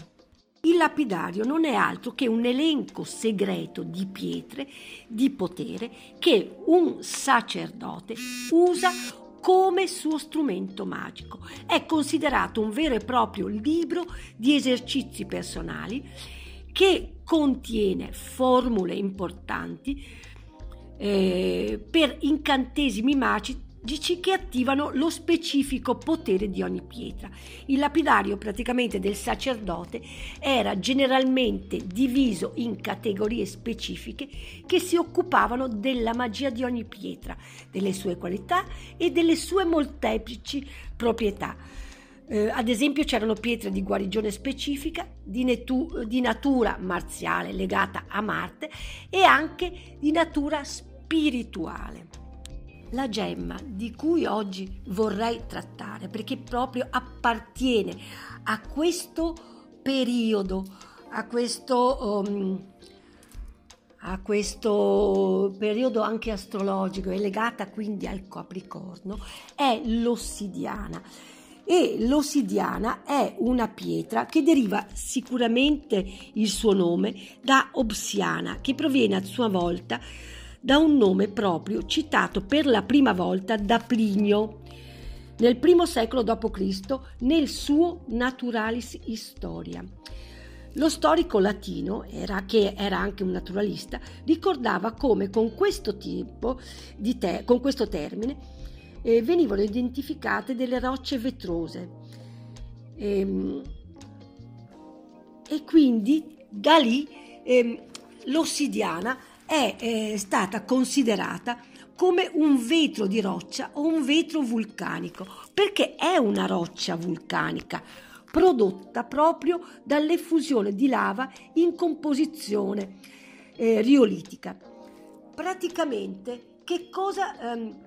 Il lapidario non è altro che un elenco segreto di pietre di potere che un sacerdote usa come suo strumento magico. È considerato un vero e proprio libro di esercizi personali che contiene formule importanti eh, per incantesimi magici magici che attivano lo specifico potere di ogni pietra. Il lapidario praticamente del sacerdote era generalmente diviso in categorie specifiche che si occupavano della magia di ogni pietra, delle sue qualità e delle sue molteplici proprietà. Eh, ad esempio c'erano pietre di guarigione specifica, di, netu- di natura marziale legata a Marte e anche di natura spirituale la gemma di cui oggi vorrei trattare, perché proprio appartiene a questo periodo, a questo, um, a questo periodo anche astrologico, è legata quindi al Capricorno, è l'ossidiana. E l'ossidiana è una pietra che deriva sicuramente il suo nome da obsiana, che proviene a sua volta da un nome proprio citato per la prima volta da Plinio nel primo secolo d.C. nel suo Naturalis Historia. Lo storico latino, era, che era anche un naturalista, ricordava come con questo, tipo di te, con questo termine eh, venivano identificate delle rocce vetrose. E, ehm, e quindi da lì eh, l'ossidiana è eh, stata considerata come un vetro di roccia o un vetro vulcanico, perché è una roccia vulcanica prodotta proprio dall'effusione di lava in composizione eh, riolitica. Praticamente, che cosa, ehm,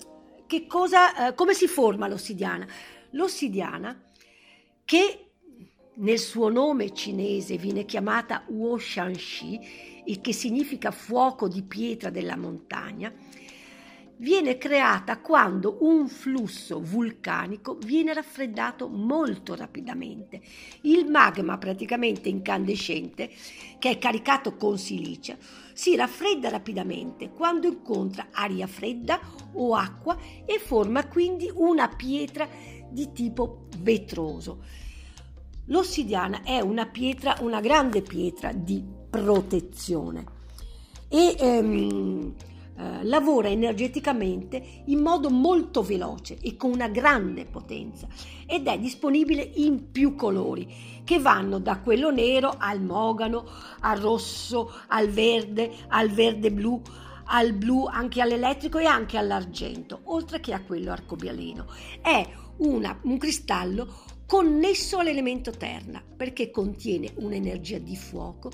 che cosa, eh, come si forma l'ossidiana? L'ossidiana, che nel suo nome cinese viene chiamata Wuoshanxi, il che significa fuoco di pietra della montagna, viene creata quando un flusso vulcanico viene raffreddato molto rapidamente. Il magma praticamente incandescente, che è caricato con silicia, si raffredda rapidamente quando incontra aria fredda o acqua e forma quindi una pietra di tipo vetroso. L'ossidiana è una pietra, una grande pietra di protezione e ehm, eh, lavora energeticamente in modo molto veloce e con una grande potenza ed è disponibile in più colori che vanno da quello nero al mogano, al rosso, al verde, al verde blu, al blu, anche all'elettrico e anche all'argento, oltre che a quello arcobaleno. È una, un cristallo connesso all'elemento terra perché contiene un'energia di fuoco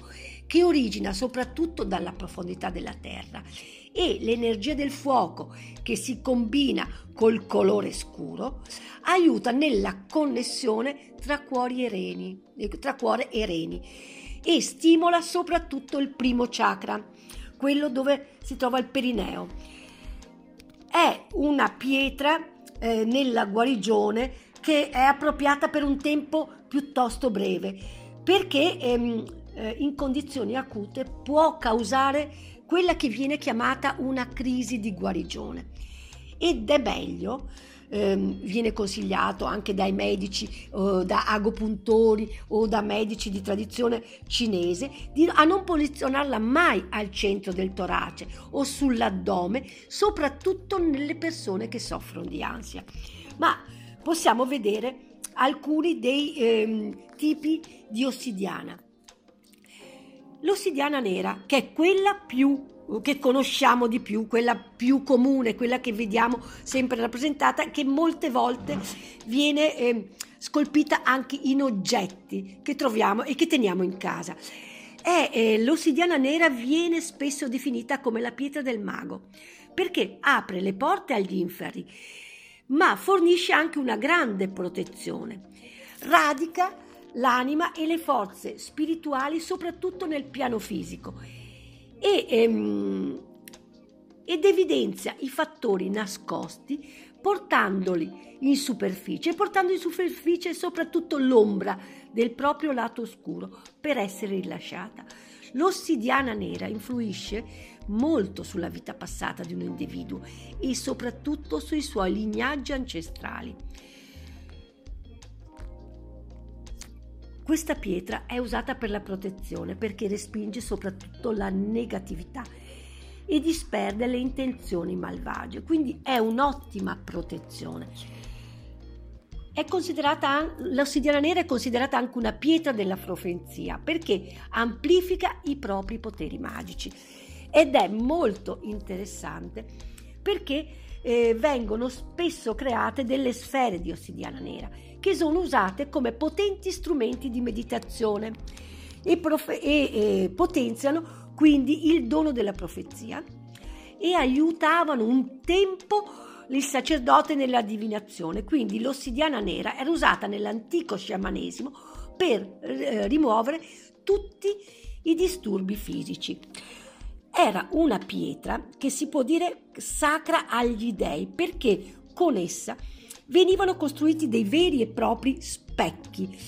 che origina soprattutto dalla profondità della terra e l'energia del fuoco che si combina col colore scuro aiuta nella connessione tra cuori e reni, tra cuore e reni e stimola soprattutto il primo chakra, quello dove si trova il perineo. È una pietra eh, nella guarigione che è appropriata per un tempo piuttosto breve, perché ehm, eh, in condizioni acute può causare quella che viene chiamata una crisi di guarigione. Ed è meglio, ehm, viene consigliato anche dai medici, eh, da agopuntori o da medici di tradizione cinese, a non posizionarla mai al centro del torace o sull'addome, soprattutto nelle persone che soffrono di ansia. Ma possiamo vedere alcuni dei ehm, tipi di ossidiana. L'ossidiana nera, che è quella più che conosciamo di più, quella più comune, quella che vediamo sempre rappresentata, che molte volte viene eh, scolpita anche in oggetti che troviamo e che teniamo in casa. È, eh, l'ossidiana nera viene spesso definita come la pietra del mago, perché apre le porte agli inferi, ma fornisce anche una grande protezione. Radica l'anima e le forze spirituali soprattutto nel piano fisico e, ehm, ed evidenzia i fattori nascosti portandoli in superficie portando in superficie soprattutto l'ombra del proprio lato oscuro per essere rilasciata. L'ossidiana nera influisce molto sulla vita passata di un individuo e soprattutto sui suoi lignaggi ancestrali. Questa pietra è usata per la protezione perché respinge soprattutto la negatività e disperde le intenzioni malvagie, quindi è un'ottima protezione. È considerata, l'ossidiana nera è considerata anche una pietra della profezia perché amplifica i propri poteri magici. Ed è molto interessante perché eh, vengono spesso create delle sfere di ossidiana nera che sono usate come potenti strumenti di meditazione e, profe- e eh, potenziano quindi il dono della profezia e aiutavano un tempo il sacerdote nella divinazione. Quindi l'ossidiana nera era usata nell'antico sciamanesimo per eh, rimuovere tutti i disturbi fisici. Era una pietra che si può dire sacra agli dei perché con essa venivano costruiti dei veri e propri specchi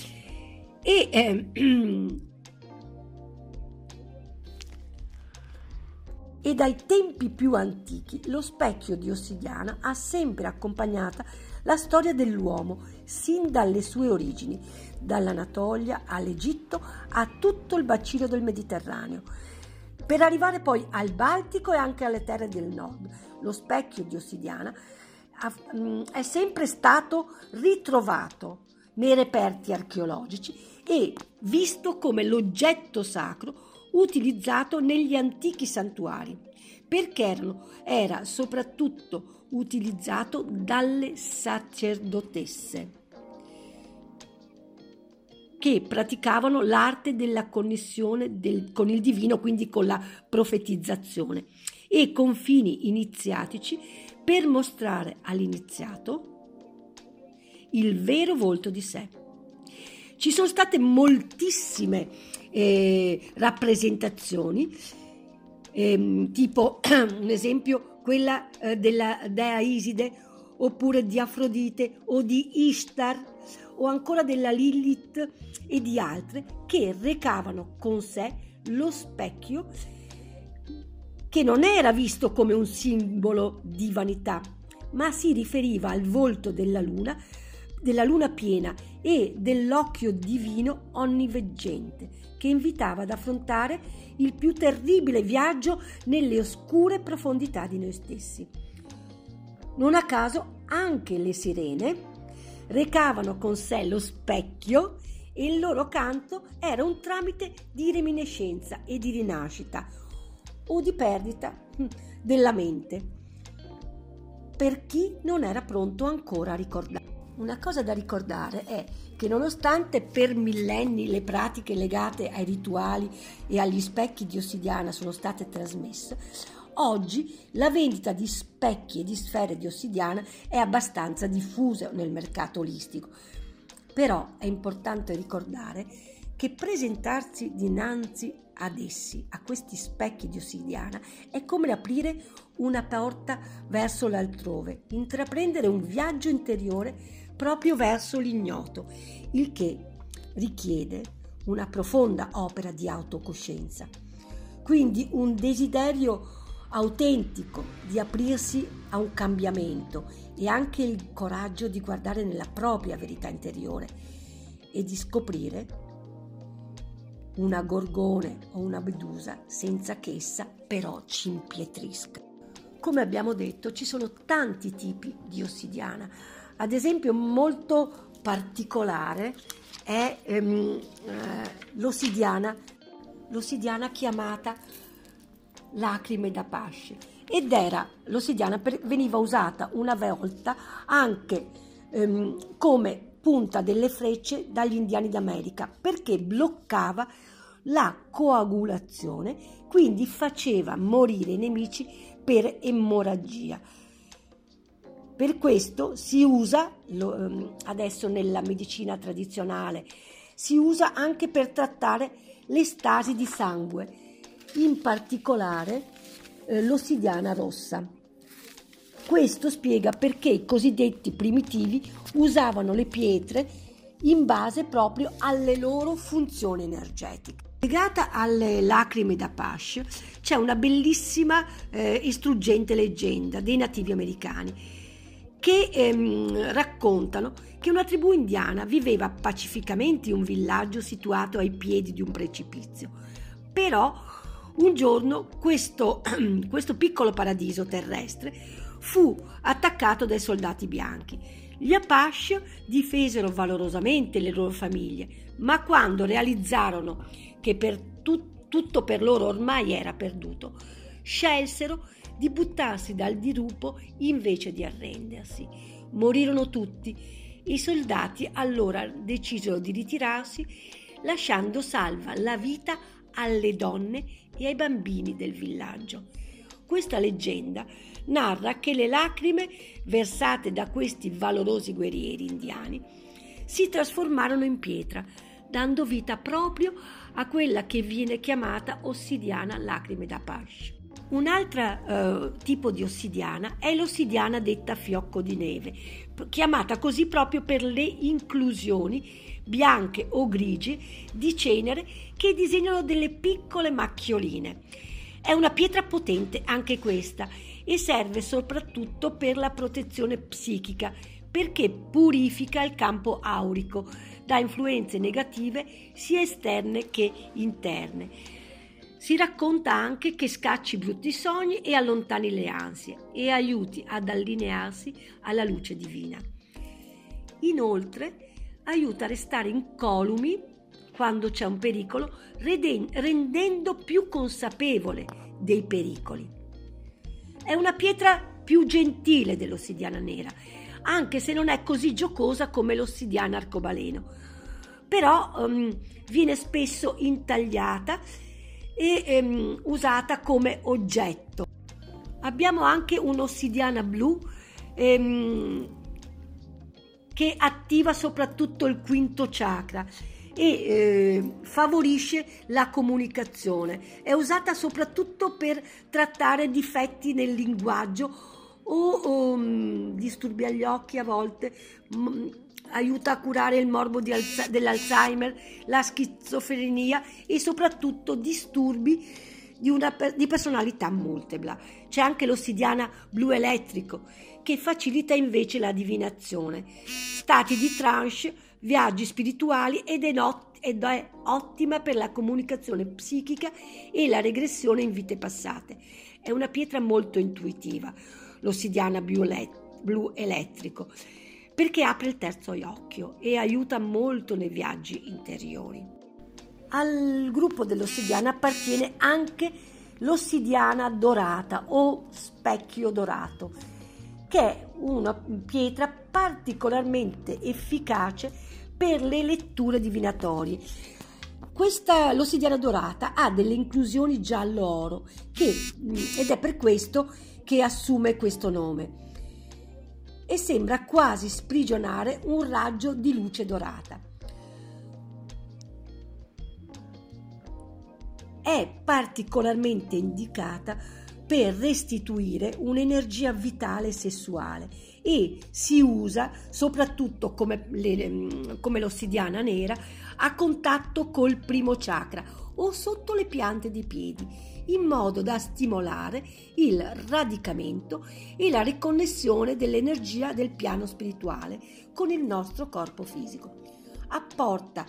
e eh, (clears throat) e dai tempi più antichi lo specchio di ossidiana ha sempre accompagnata la storia dell'uomo sin dalle sue origini, dall'Anatolia all'Egitto a tutto il bacino del Mediterraneo, per arrivare poi al Baltico e anche alle terre del nord. Lo specchio di ossidiana è sempre stato ritrovato nei reperti archeologici e visto come l'oggetto sacro utilizzato negli antichi santuari, perché era soprattutto utilizzato dalle sacerdotesse che praticavano l'arte della connessione del, con il divino, quindi con la profetizzazione, e con fini iniziatici per mostrare all'iniziato il vero volto di sé. Ci sono state moltissime eh, rappresentazioni, eh, tipo (clears throat) un esempio quella eh, della dea Iside oppure di Afrodite o di Ishtar o ancora della Lilith e di altre che recavano con sé lo specchio che non era visto come un simbolo di vanità, ma si riferiva al volto della luna, della luna piena e dell'occhio divino onniveggente, che invitava ad affrontare il più terribile viaggio nelle oscure profondità di noi stessi. Non a caso anche le sirene recavano con sé lo specchio e il loro canto era un tramite di reminiscenza e di rinascita o di perdita (laughs) della mente per chi non era pronto ancora a ricordare. Una cosa da ricordare è che nonostante per millenni le pratiche legate ai rituali e agli specchi di ossidiana sono state trasmesse, Oggi la vendita di specchi e di sfere di ossidiana è abbastanza diffusa nel mercato olistico, però è importante ricordare che presentarsi dinanzi ad essi, a questi specchi di ossidiana, è come aprire una porta verso l'altrove, intraprendere un viaggio interiore proprio verso l'ignoto, il che richiede una profonda opera di autocoscienza. Quindi un desiderio autentico di aprirsi a un cambiamento e anche il coraggio di guardare nella propria verità interiore e di scoprire una gorgone o una medusa senza che essa però ci impietrisca. Come abbiamo detto, ci sono tanti tipi di ossidiana. Ad esempio, molto particolare è ehm, eh, l'ossidiana, l'ossidiana chiamata lacrime da pasce ed era l'ossidiana per, veniva usata una volta anche ehm, come punta delle frecce dagli indiani d'America perché bloccava la coagulazione, quindi faceva morire i nemici per emorragia. Per questo si usa ehm, adesso nella medicina tradizionale, si usa anche per trattare le stasi di sangue in particolare eh, l'ossidiana rossa. Questo spiega perché i cosiddetti primitivi usavano le pietre in base proprio alle loro funzioni energetiche. Legata alle lacrime da Pash c'è una bellissima eh, e struggente leggenda dei nativi americani che ehm, raccontano che una tribù indiana viveva pacificamente in un villaggio situato ai piedi di un precipizio. Però un giorno questo, (clears throat) questo piccolo paradiso terrestre fu attaccato dai soldati bianchi. Gli Apache difesero valorosamente le loro famiglie, ma quando realizzarono che per tu, tutto per loro ormai era perduto, scelsero di buttarsi dal dirupo invece di arrendersi. Morirono tutti. I soldati allora decisero di ritirarsi, lasciando salva la vita alle donne e ai bambini del villaggio. Questa leggenda narra che le lacrime versate da questi valorosi guerrieri indiani si trasformarono in pietra, dando vita proprio a quella che viene chiamata ossidiana lacrime da Pash. Un altro eh, tipo di ossidiana è l'ossidiana detta fiocco di neve, chiamata così proprio per le inclusioni bianche o grigie di cenere che disegnano delle piccole macchioline. È una pietra potente anche questa e serve soprattutto per la protezione psichica perché purifica il campo aurico da influenze negative sia esterne che interne. Si racconta anche che scacci brutti sogni e allontani le ansie e aiuti ad allinearsi alla luce divina. Inoltre, aiuta a restare incolumi quando c'è un pericolo, rendendo più consapevole dei pericoli. È una pietra più gentile dell'ossidiana nera, anche se non è così giocosa come l'ossidiana arcobaleno. Però um, viene spesso intagliata e um, usata come oggetto. Abbiamo anche un'ossidiana blu um, che attiva soprattutto il quinto chakra e eh, favorisce la comunicazione. È usata soprattutto per trattare difetti nel linguaggio o um, disturbi agli occhi a volte, m- aiuta a curare il morbo alza- dell'Alzheimer, la schizofrenia e soprattutto disturbi di, una, di personalità multipla. C'è anche l'ossidiana blu elettrico che facilita invece la divinazione, stati di trance, viaggi spirituali ed è, not- ed è ottima per la comunicazione psichica e la regressione in vite passate. È una pietra molto intuitiva l'ossidiana blu elettrico, perché apre il terzo occhio e aiuta molto nei viaggi interiori. Al gruppo dell'ossidiana appartiene anche l'ossidiana dorata o specchio dorato, che è una pietra particolarmente efficace per le letture divinatorie. Questa, l'ossidiana dorata ha delle inclusioni giallo-oro che, ed è per questo che assume questo nome e sembra quasi sprigionare un raggio di luce dorata. È particolarmente indicata per restituire un'energia vitale sessuale e si usa soprattutto come, le, come l'ossidiana nera a contatto col primo chakra o sotto le piante dei piedi in modo da stimolare il radicamento e la riconnessione dell'energia del piano spirituale con il nostro corpo fisico. Apporta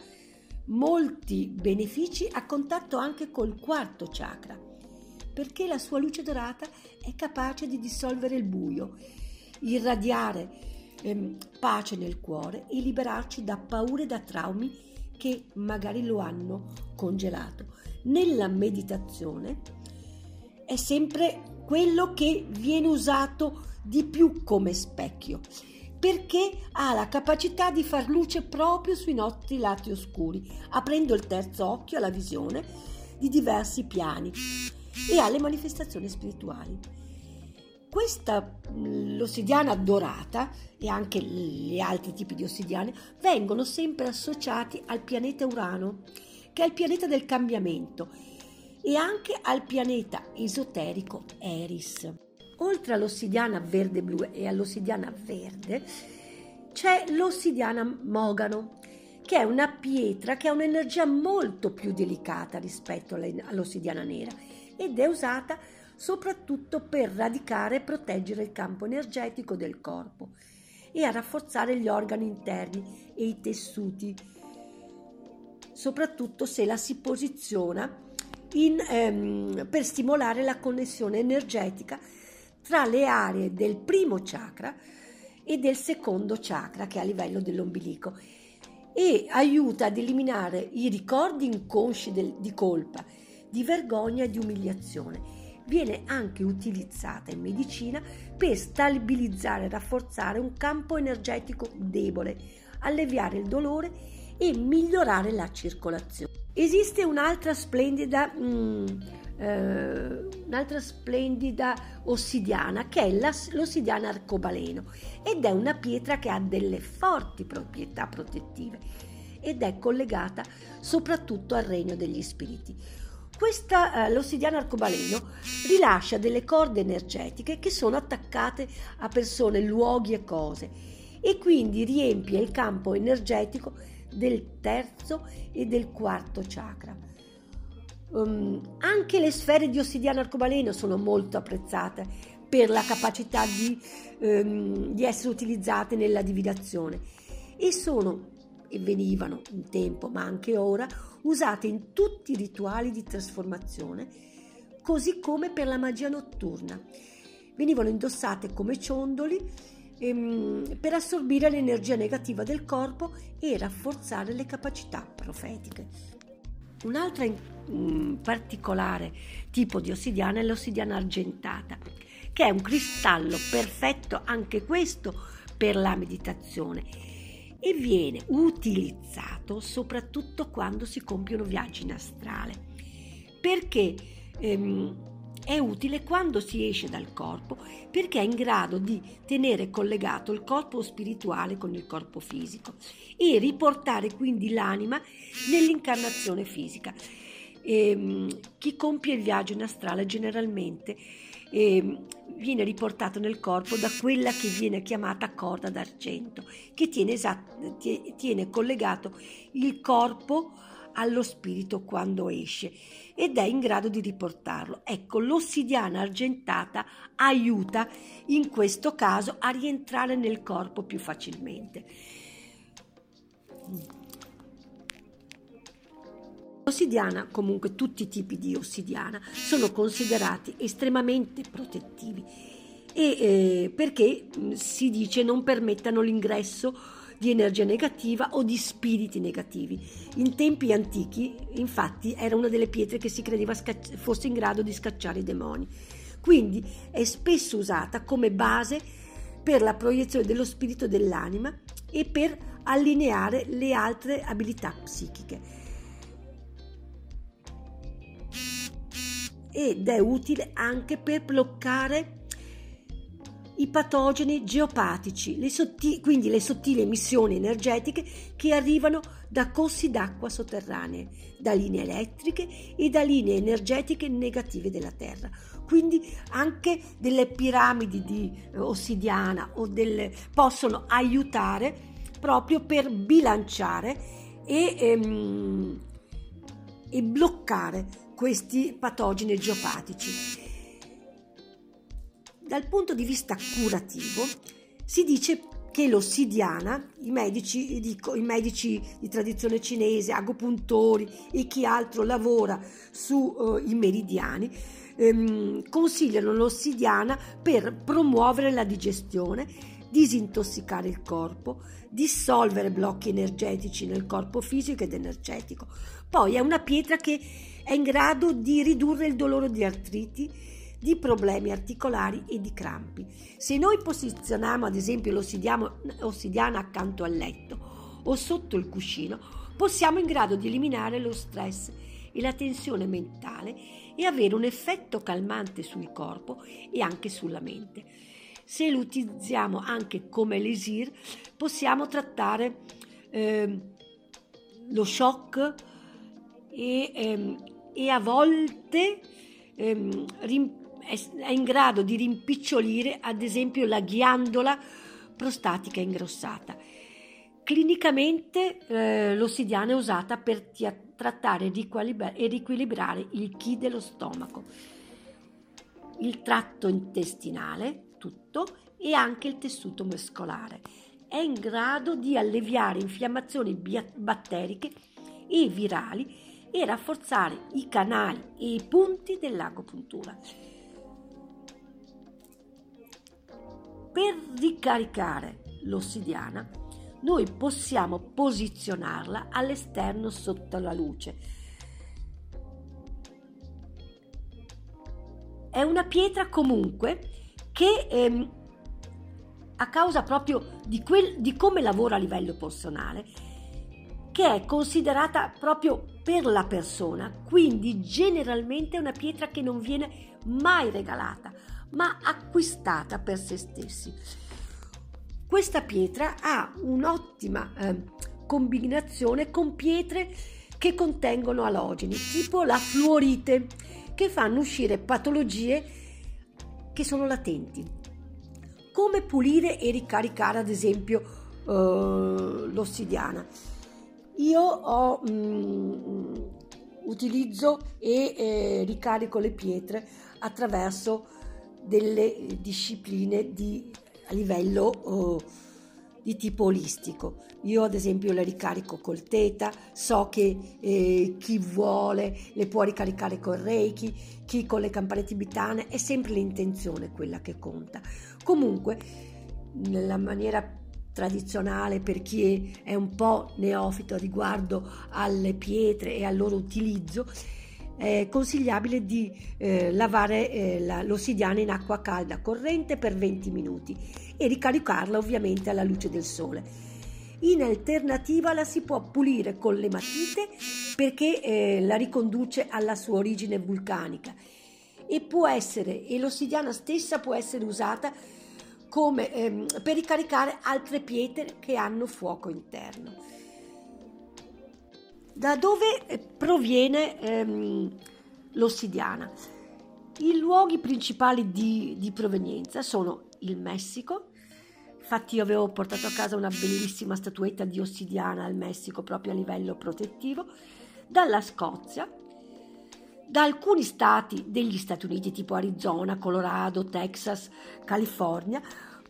molti benefici a contatto anche col quarto chakra, perché la sua luce dorata è capace di dissolvere il buio, irradiare ehm, pace nel cuore e liberarci da paure e da traumi che magari lo hanno congelato nella meditazione è sempre quello che viene usato di più come specchio perché ha la capacità di far luce proprio sui nostri lati oscuri, aprendo il terzo occhio alla visione di diversi piani e alle manifestazioni spirituali. Questa l'ossidiana dorata e anche gli altri tipi di ossidiane vengono sempre associati al pianeta Urano che è il pianeta del cambiamento, e anche al pianeta esoterico Eris. Oltre all'ossidiana verde-blu e all'ossidiana verde, c'è l'ossidiana mogano, che è una pietra che ha un'energia molto più delicata rispetto all'ossidiana nera ed è usata soprattutto per radicare e proteggere il campo energetico del corpo e a rafforzare gli organi interni e i tessuti soprattutto se la si posiziona in, ehm, per stimolare la connessione energetica tra le aree del primo chakra e del secondo chakra che è a livello dell'ombelico e aiuta ad eliminare i ricordi inconsci del, di colpa, di vergogna e di umiliazione. Viene anche utilizzata in medicina per stabilizzare e rafforzare un campo energetico debole, alleviare il dolore e migliorare la circolazione. Esiste un'altra splendida, mm, eh, un'altra splendida ossidiana che è la, l'ossidiana arcobaleno ed è una pietra che ha delle forti proprietà protettive ed è collegata soprattutto al regno degli spiriti. Questa, eh, l'ossidiana arcobaleno rilascia delle corde energetiche che sono attaccate a persone, luoghi e cose e quindi riempie il campo energetico del terzo e del quarto chakra. Um, anche le sfere di ossidiano arcobaleno sono molto apprezzate per la capacità di, um, di essere utilizzate nella divinazione e sono e venivano un tempo, ma anche ora, usate in tutti i rituali di trasformazione, così come per la magia notturna. Venivano indossate come ciondoli ehm, per assorbire l'energia negativa del corpo e rafforzare le capacità profetiche. Un'altra in, um, particolare tipo di ossidiana è l'ossidiana argentata, che è un cristallo perfetto anche questo per la meditazione e viene utilizzato soprattutto quando si compiono viaggi in astrale, perché ehm, è utile quando si esce dal corpo perché è in grado di tenere collegato il corpo spirituale con il corpo fisico e riportare quindi l'anima nell'incarnazione fisica. E, ehm, chi compie il viaggio in astrale generalmente eh, viene riportato nel corpo da quella che viene chiamata corda d'argento, che tiene, esat- tiene collegato il corpo allo spirito quando esce ed è in grado di riportarlo. Ecco, l'ossidiana argentata aiuta in questo caso a rientrare nel corpo più facilmente. L'ossidiana, comunque tutti i tipi di ossidiana, sono considerati estremamente protettivi e, eh, perché si dice non permettano l'ingresso di energia negativa o di spiriti negativi. In tempi antichi, infatti, era una delle pietre che si credeva scacci- fosse in grado di scacciare i demoni. Quindi è spesso usata come base per la proiezione dello spirito dell'anima e per allineare le altre abilità psichiche. Ed è utile anche per bloccare i patogeni geopatici, le sottili, quindi le sottili emissioni energetiche che arrivano da corsi d'acqua sotterranee, da linee elettriche e da linee energetiche negative della Terra. Quindi anche delle piramidi di eh, ossidiana delle, possono aiutare proprio per bilanciare e, ehm, e bloccare questi patogeni geopatici. Dal punto di vista curativo si dice che l'ossidiana, i medici, dico, i medici di tradizione cinese, agopuntori e chi altro lavora sui uh, meridiani, ehm, consigliano l'ossidiana per promuovere la digestione, disintossicare il corpo, dissolvere blocchi energetici nel corpo fisico ed energetico. Poi è una pietra che è in grado di ridurre il dolore di artriti, di problemi articolari e di crampi. Se noi posizioniamo ad esempio l'ossidiana accanto al letto o sotto il cuscino, possiamo in grado di eliminare lo stress e la tensione mentale e avere un effetto calmante sul corpo e anche sulla mente. Se lo utilizziamo anche come elisir, possiamo trattare eh, lo shock e, ehm, e a volte ehm, rim- è in grado di rimpicciolire ad esempio la ghiandola prostatica ingrossata. Clinicamente eh, l'ossidiana è usata per tia- trattare e riequilibrare il chi dello stomaco, il tratto intestinale, tutto, e anche il tessuto muscolare. È in grado di alleviare infiammazioni batteriche e virali e rafforzare i canali e i punti dell'agopuntura. Per ricaricare l'ossidiana, noi possiamo posizionarla all'esterno sotto la luce. È una pietra comunque che ehm, a causa proprio di, quel, di come lavora a livello personale, che è considerata proprio per la persona, quindi generalmente è una pietra che non viene mai regalata, ma acquistata per se stessi. Questa pietra ha un'ottima eh, combinazione con pietre che contengono alogeni, tipo la fluorite, che fanno uscire patologie che sono latenti. Come pulire e ricaricare, ad esempio, eh, l'ossidiana? Io ho, mh, mm, utilizzo e eh, ricarico le pietre attraverso delle discipline di, a livello oh, di tipo olistico. Io ad esempio le ricarico col teta, so che eh, chi vuole le può ricaricare col reiki, chi con le campanelle tibetane, è sempre l'intenzione quella che conta. Comunque nella maniera tradizionale per chi è un po' neofito riguardo alle pietre e al loro utilizzo, è consigliabile di eh, lavare eh, la, l'ossidiana in acqua calda corrente per 20 minuti e ricaricarla ovviamente alla luce del sole. In alternativa la si può pulire con le matite perché eh, la riconduce alla sua origine vulcanica e può essere e l'ossidiana stessa può essere usata come ehm, per ricaricare altre pietre che hanno fuoco interno. Da dove eh, proviene ehm, l'ossidiana? I luoghi principali di, di provenienza sono il Messico, Infatti io avevo portato a casa una bellissima statuetta di ossidiana al Messico proprio a livello protettivo, dalla Scozia, da alcuni stati degli Stati Uniti tipo Arizona, Colorado, Texas, California,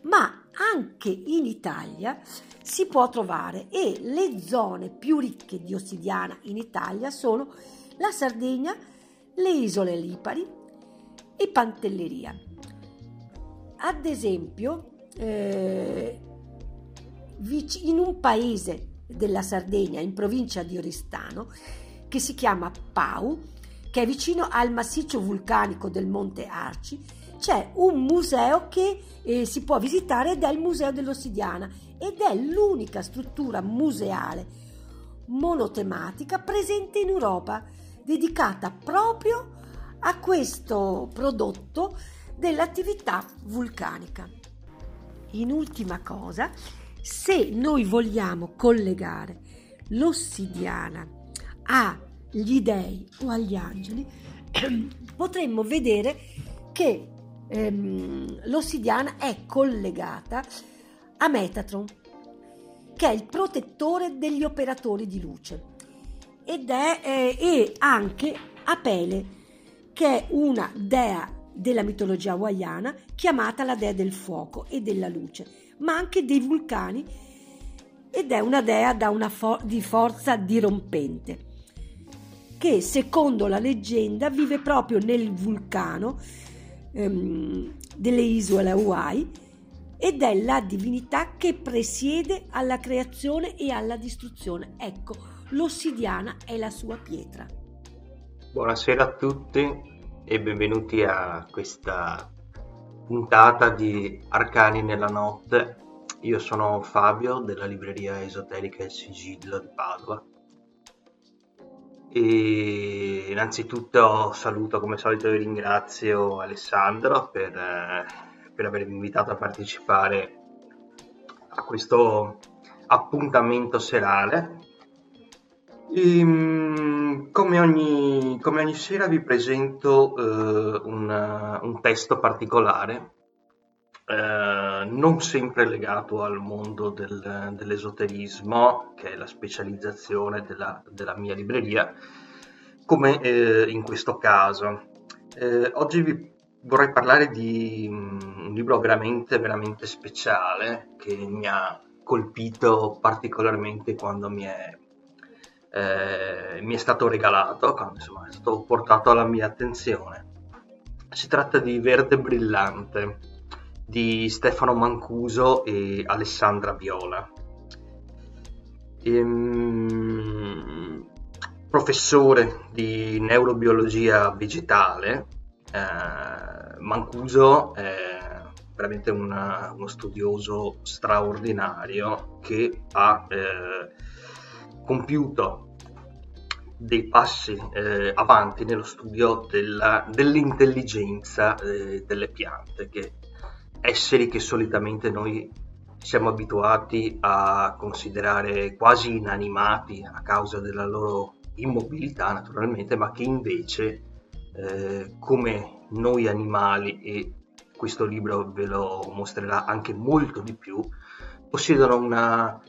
ma anche in Italia si può trovare e le zone più ricche di ossidiana in Italia sono la Sardegna, le isole Lipari e Pantelleria. Ad esempio, eh, in un paese della Sardegna, in provincia di Oristano, che si chiama Pau, che è vicino al massiccio vulcanico del Monte Arci, c'è un museo che eh, si può visitare ed è il Museo dell'Ossidiana ed è l'unica struttura museale monotematica presente in Europa, dedicata proprio a questo prodotto dell'attività vulcanica. In ultima cosa, se noi vogliamo collegare l'ossidiana agli dei o agli angeli, (clears throat) potremmo vedere che ehm, l'ossidiana è collegata a Metatron, che è il protettore degli operatori di luce, ed è eh, e anche a Pele, che è una dea della mitologia hawaiana chiamata la dea del fuoco e della luce, ma anche dei vulcani ed è una dea da una for- di forza dirompente che secondo la leggenda vive proprio nel vulcano ehm, delle isole Hawaii ed è la divinità che presiede alla creazione e alla distruzione. Ecco, l'ossidiana è la sua pietra. Buonasera a tutti, e benvenuti a questa puntata di Arcani nella notte. Io sono Fabio della libreria esoterica Il Sigillo di Padova. E innanzitutto saluto come solito e ringrazio Alessandro per, eh, per avermi invitato a partecipare a questo appuntamento serale ehm, come, ogni, come, ogni, sera vi presento uh, un, un, testo particolare, uh, non sempre legato al mondo del, dell'esoterismo, che è la specializzazione della, della mia libreria, come uh, in questo caso. oggi vi vorrei parlare di un libro veramente, veramente speciale che mi ha colpito particolarmente quando mi è eh, mi è stato regalato, quando insomma, è stato portato alla mia attenzione. Si tratta di Verde Brillante di Stefano Mancuso e Alessandra Viola. Ehm, professore di neurobiologia vegetale, eh, Mancuso è veramente una, uno studioso straordinario che ha eh, compiuto dei passi eh, avanti nello studio della, dell'intelligenza eh, delle piante, che esseri che solitamente noi siamo abituati a considerare quasi inanimati a causa della loro immobilità naturalmente, ma che invece eh, come noi animali, e questo libro ve lo mostrerà anche molto di più, possiedono una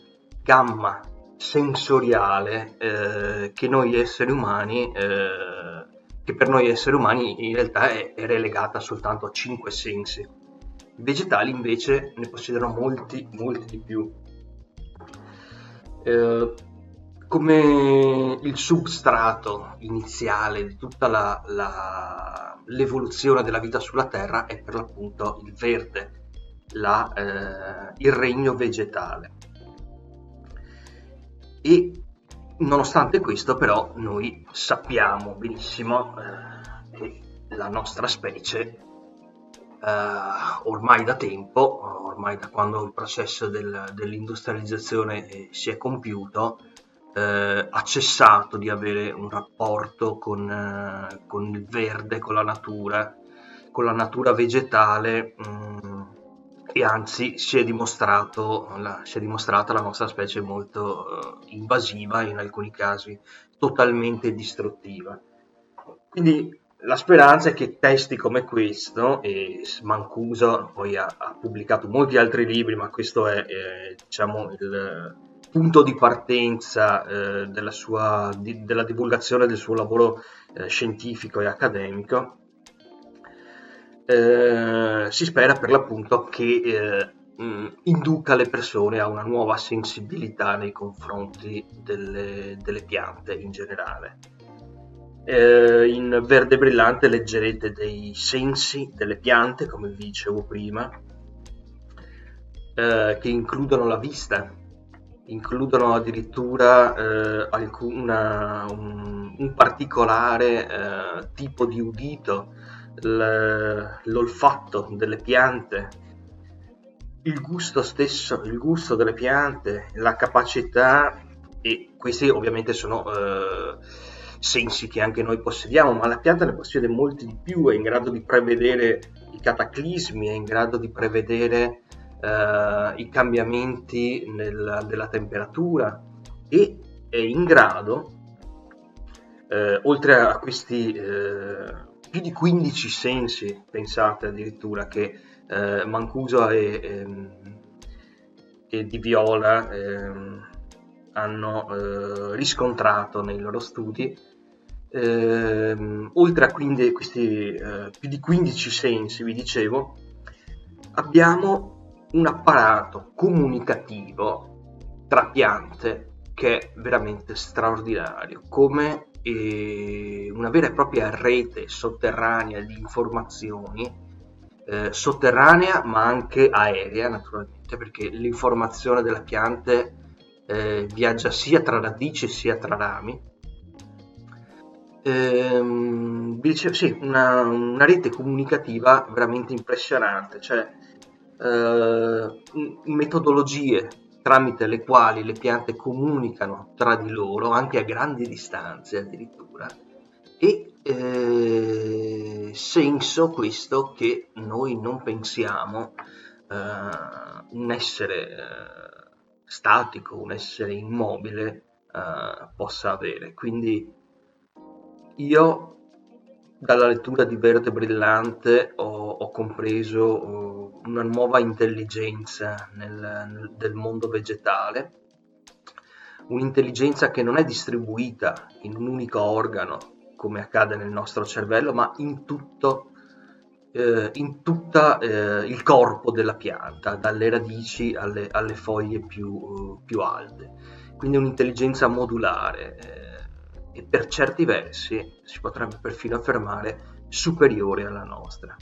gamma sensoriale eh, che noi esseri umani, eh, che per noi esseri umani in realtà è, è, relegata soltanto a cinque sensi. I vegetali invece ne possiedono molti, molti di più. Eh, come il substrato iniziale di tutta la, la, l'evoluzione della vita sulla Terra è per l'appunto il verde, la, eh, il regno vegetale. E nonostante questo però noi sappiamo benissimo eh, che la nostra specie Uh, ormai da tempo, ormai da quando il processo del, dell'industrializzazione eh, si è compiuto, eh, ha cessato di avere un rapporto con, eh, con, il verde, con la natura, con la natura vegetale mh, mm, e anzi si è, la, si è, dimostrata la nostra specie molto eh, invasiva e in alcuni casi totalmente distruttiva. Quindi la speranza è che testi come questo, e Mancuso poi ha, ha pubblicato molti altri libri, ma questo è diciamo il punto di partenza eh, della, sua, di, della divulgazione del suo lavoro eh, scientifico e accademico, eh, si spera per l'appunto che eh, mh, induca le persone a una nuova sensibilità nei confronti delle, delle piante in generale. Eh, in verde brillante leggerete dei sensi delle piante, come vi dicevo prima, eh, che includono la vista, includono addirittura eh, alcuna, un, un, particolare eh, tipo di udito, l'olfatto delle piante, il gusto stesso, il gusto delle piante, la capacità, e questi ovviamente sono eh, sensi che anche noi possediamo, ma la pianta ne possiede molti di più, è in grado di prevedere i cataclismi, è in grado di prevedere uh, i cambiamenti nel, della temperatura e è in grado, uh, oltre a questi uh, più di 15 sensi, pensate addirittura che Mancuso e, e, ehm, e Di Viola ehm, hanno eh, riscontrato nei loro studi, eh, oltre a quindi questi eh, più di 15 sensi, vi dicevo, abbiamo un apparato comunicativo tra piante che è veramente straordinario, come eh, una vera e propria rete sotterranea di informazioni, eh, sotterranea ma anche aerea naturalmente, perché l'informazione delle piante eh, viaggia sia tra radici sia tra rami. Ehm, dice, sì, una, una, rete comunicativa veramente impressionante, cioè eh, metodologie tramite le quali le piante comunicano tra di loro, anche a grandi distanze addirittura, e eh, senso questo che noi non pensiamo eh, un essere eh, statico, un essere immobile uh, possa avere. Quindi io dalla lettura di Verde Brillante ho, ho compreso uh, una nuova intelligenza nel, nel, del mondo vegetale, un'intelligenza che non è distribuita in un unico organo come accade nel nostro cervello, ma in tutto eh, in tutto eh, il corpo della pianta, dalle radici alle, alle foglie più, più, alte. Quindi un'intelligenza modulare eh, e per certi versi si potrebbe perfino affermare superiore alla nostra.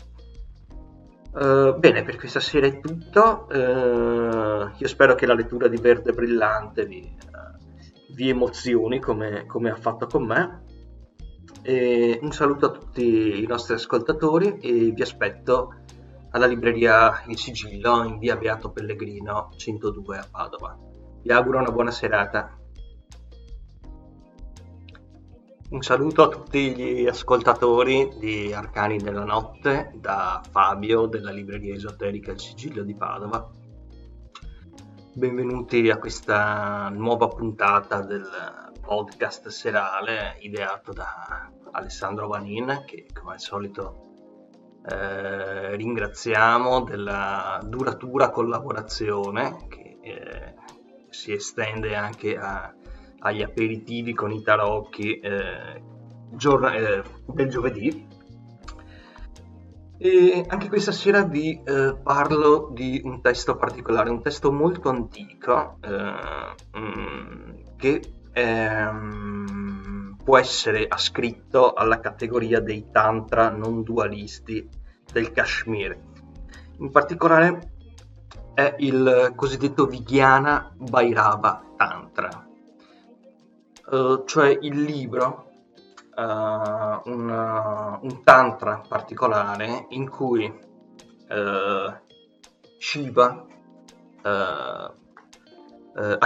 Uh, bene, per questa sera è tutto. Uh, io spero che la lettura di Verde Brillante vi, uh, vi emozioni come, come ha fatto con me. E un saluto a tutti i nostri ascoltatori e vi aspetto alla libreria Il Sigillo in via Beato Pellegrino 102 a Padova. Vi auguro una buona serata. Un saluto a tutti gli ascoltatori di Arcani della Notte da Fabio della libreria esoterica Il Sigillo di Padova. Benvenuti a questa nuova puntata del podcast serale ideato da Alessandro Vanin che come al solito eh, ringraziamo della duratura collaborazione che eh, si estende anche a, agli aperitivi con i tarocchi eh, giorn- eh, del giovedì e anche questa sera vi eh, parlo di un testo particolare, un testo molto antico eh, mm, che ehm, può essere ascritto alla categoria dei tantra non dualisti del Kashmir. In particolare è il cosiddetto Vijnana Bhairava Tantra, uh, cioè il libro, uh, un, un, tantra particolare in cui Shiva, a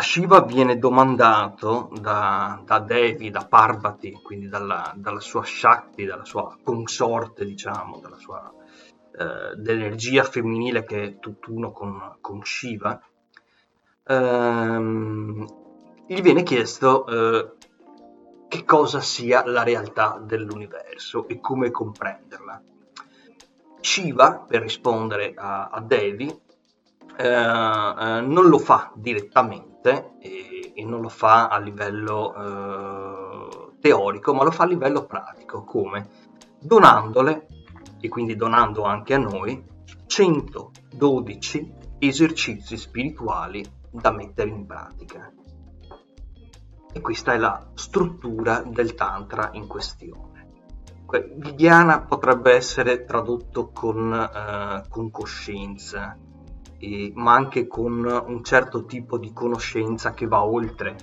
Shiva viene domandato da, da, Devi, da Parvati, quindi dalla, dalla sua Shakti, dalla sua consorte, diciamo, dalla sua eh, dell'energia femminile che è tutt'uno con, con Shiva, ehm, gli viene chiesto eh, che cosa sia la realtà dell'universo e come comprenderla. Shiva, per rispondere a, a Devi, eh, eh, non lo fa direttamente e, e, non lo fa a livello eh, teorico, ma lo fa a livello pratico, come donandole e quindi donando anche a noi 112 esercizi spirituali da mettere in pratica. E questa è la struttura del Tantra in questione. Vidiana potrebbe essere tradotto con, eh, con coscienza, e, ma anche con un certo tipo di conoscenza che va oltre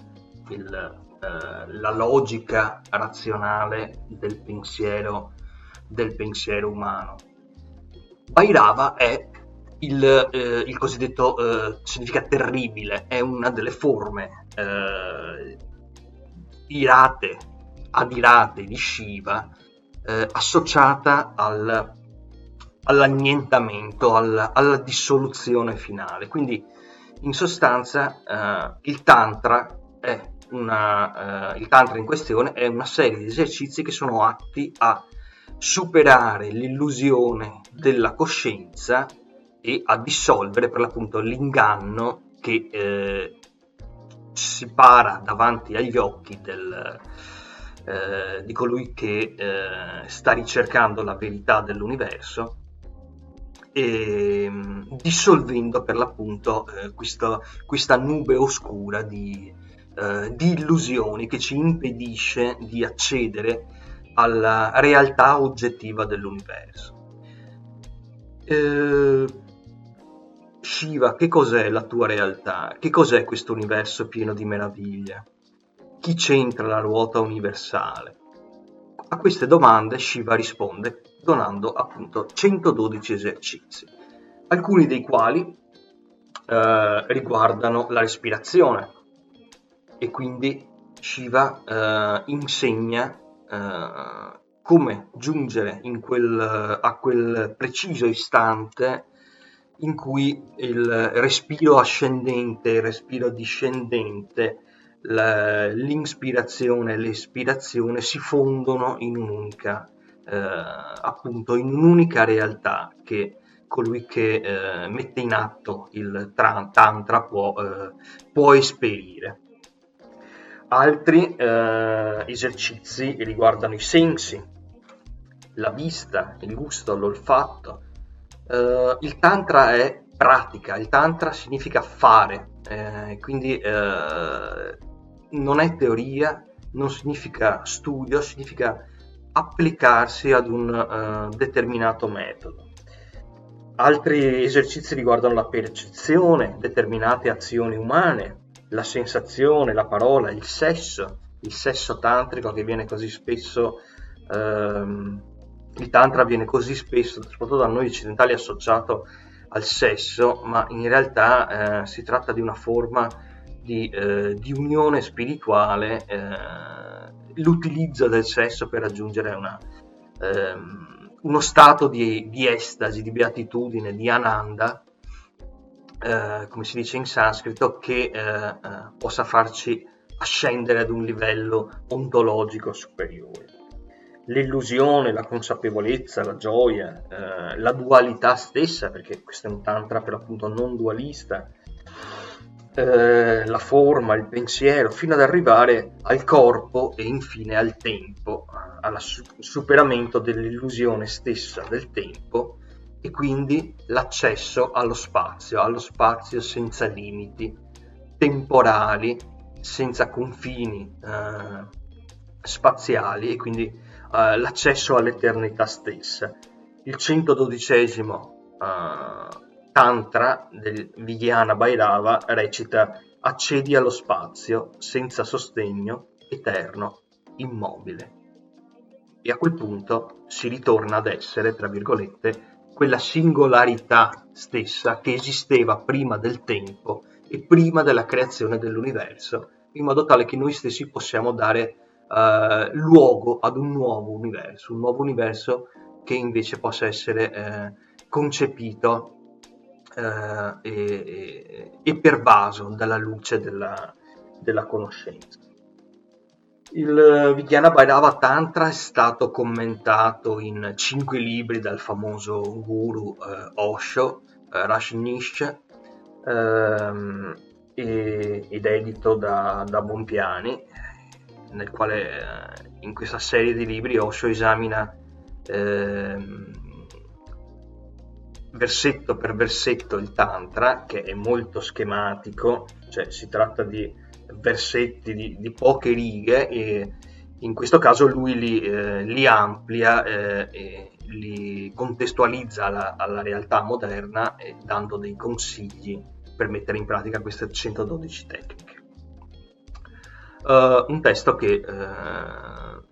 il, eh, la logica razionale del pensiero del pensiero umano. Bhairava è il, eh, il cosiddetto, eh, significa terribile, è una delle forme eh, irate, adirate di Shiva, eh, associata al, all'annientamento, al, alla dissoluzione finale. Quindi, in sostanza, eh, il Tantra una, eh, il Tantra in questione è una serie di esercizi che sono atti a superare l'illusione della coscienza e a dissolvere per l'appunto l'inganno che eh, si para davanti agli occhi del, eh, di colui che eh, sta ricercando la verità dell'universo e dissolvendo per l'appunto eh, questa, questa, nube oscura di, eh, di illusioni che ci impedisce di accedere alla realtà oggettiva dell'universo. Eh, Shiva, che cos'è la tua realtà? Che cos'è questo universo pieno di meraviglia? Chi c'entra la ruota universale? A queste domande Shiva risponde donando appunto 112 esercizi, alcuni dei quali eh, riguardano la respirazione e quindi Shiva eh, insegna eh, come giungere quel, a quel preciso istante in cui il respiro ascendente il respiro discendente, la, l'inspirazione e l'espirazione si fondono in un'unica, eh, appunto, in un'unica realtà che colui che eh, mette in atto il tantra può, eh, può esperire. Altri eh, esercizi riguardano i sensi, la vista, il gusto, l'olfatto. Eh, il tantra è pratica, il tantra significa fare, eh, quindi eh, non è teoria, non significa studio, significa applicarsi ad un uh, determinato metodo. Altri esercizi riguardano la percezione, determinate azioni umane, la sensazione, la parola, il sesso, il sesso tantrico che viene così spesso, ehm, il tantra viene così spesso, soprattutto da noi occidentali, associato al sesso, ma in realtà eh, si tratta di una forma di, eh, di unione spirituale, eh, l'utilizzo del sesso per raggiungere una, ehm, uno stato di, di estasi, di beatitudine, di ananda, eh, come si dice in sanscrito, che eh, eh, possa farci ascendere ad un livello ontologico superiore. L'illusione, la consapevolezza, la gioia, eh, la dualità stessa, perché questo è un tantra per l'appunto non dualista, eh, la forma, il pensiero, fino ad arrivare al corpo e infine al tempo, al superamento dell'illusione stessa del tempo e quindi l'accesso allo spazio, allo spazio senza limiti temporali, senza confini eh, spaziali e quindi eh, l'accesso all'eternità stessa. Il 112 eh, Tantra del Vijnana Bhairava recita accedi allo spazio senza sostegno, eterno, immobile. E a quel punto si ritorna ad essere, tra virgolette, quella singolarità stessa che esisteva prima del tempo e prima della creazione dell'universo, in modo tale che noi stessi possiamo dare uh, luogo ad un nuovo universo, un nuovo universo che invece possa essere eh, concepito eh, e, e, pervaso dalla luce della, della conoscenza. Il Vijnana Bhairava Tantra è stato commentato in cinque libri dal famoso guru eh, Osho, eh, Rajneesh, ehm, ed edito da, da Bompiani, nel quale eh, in questa serie di libri Osho esamina ehm, versetto per versetto il Tantra, che è molto schematico, cioè si tratta di versetti di, di poche righe e in questo caso lui li, eh, li amplia eh, e li contestualizza alla, alla realtà moderna eh, dando dei consigli per mettere in pratica queste 112 tecniche. Uh, un testo che uh,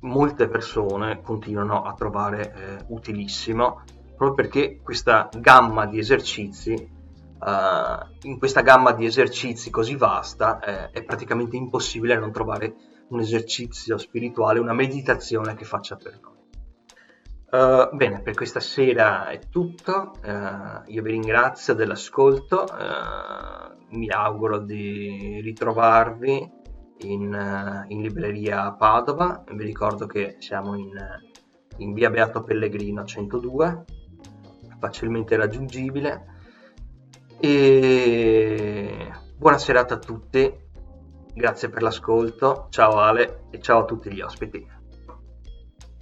molte persone continuano a trovare uh, utilissimo proprio perché questa gamma di esercizi Uh, in questa gamma di esercizi così vasta è praticamente impossibile non trovare un esercizio spirituale, una meditazione che faccia per noi. Uh, bene, per questa sera è tutto, uh, io vi ringrazio dell'ascolto, mi auguro di ritrovarvi in, in, libreria Padova, vi ricordo che siamo in, in via Beato Pellegrino 102, facilmente raggiungibile. E buona serata a tutti, grazie per l'ascolto, ciao Ale e ciao a tutti gli ospiti.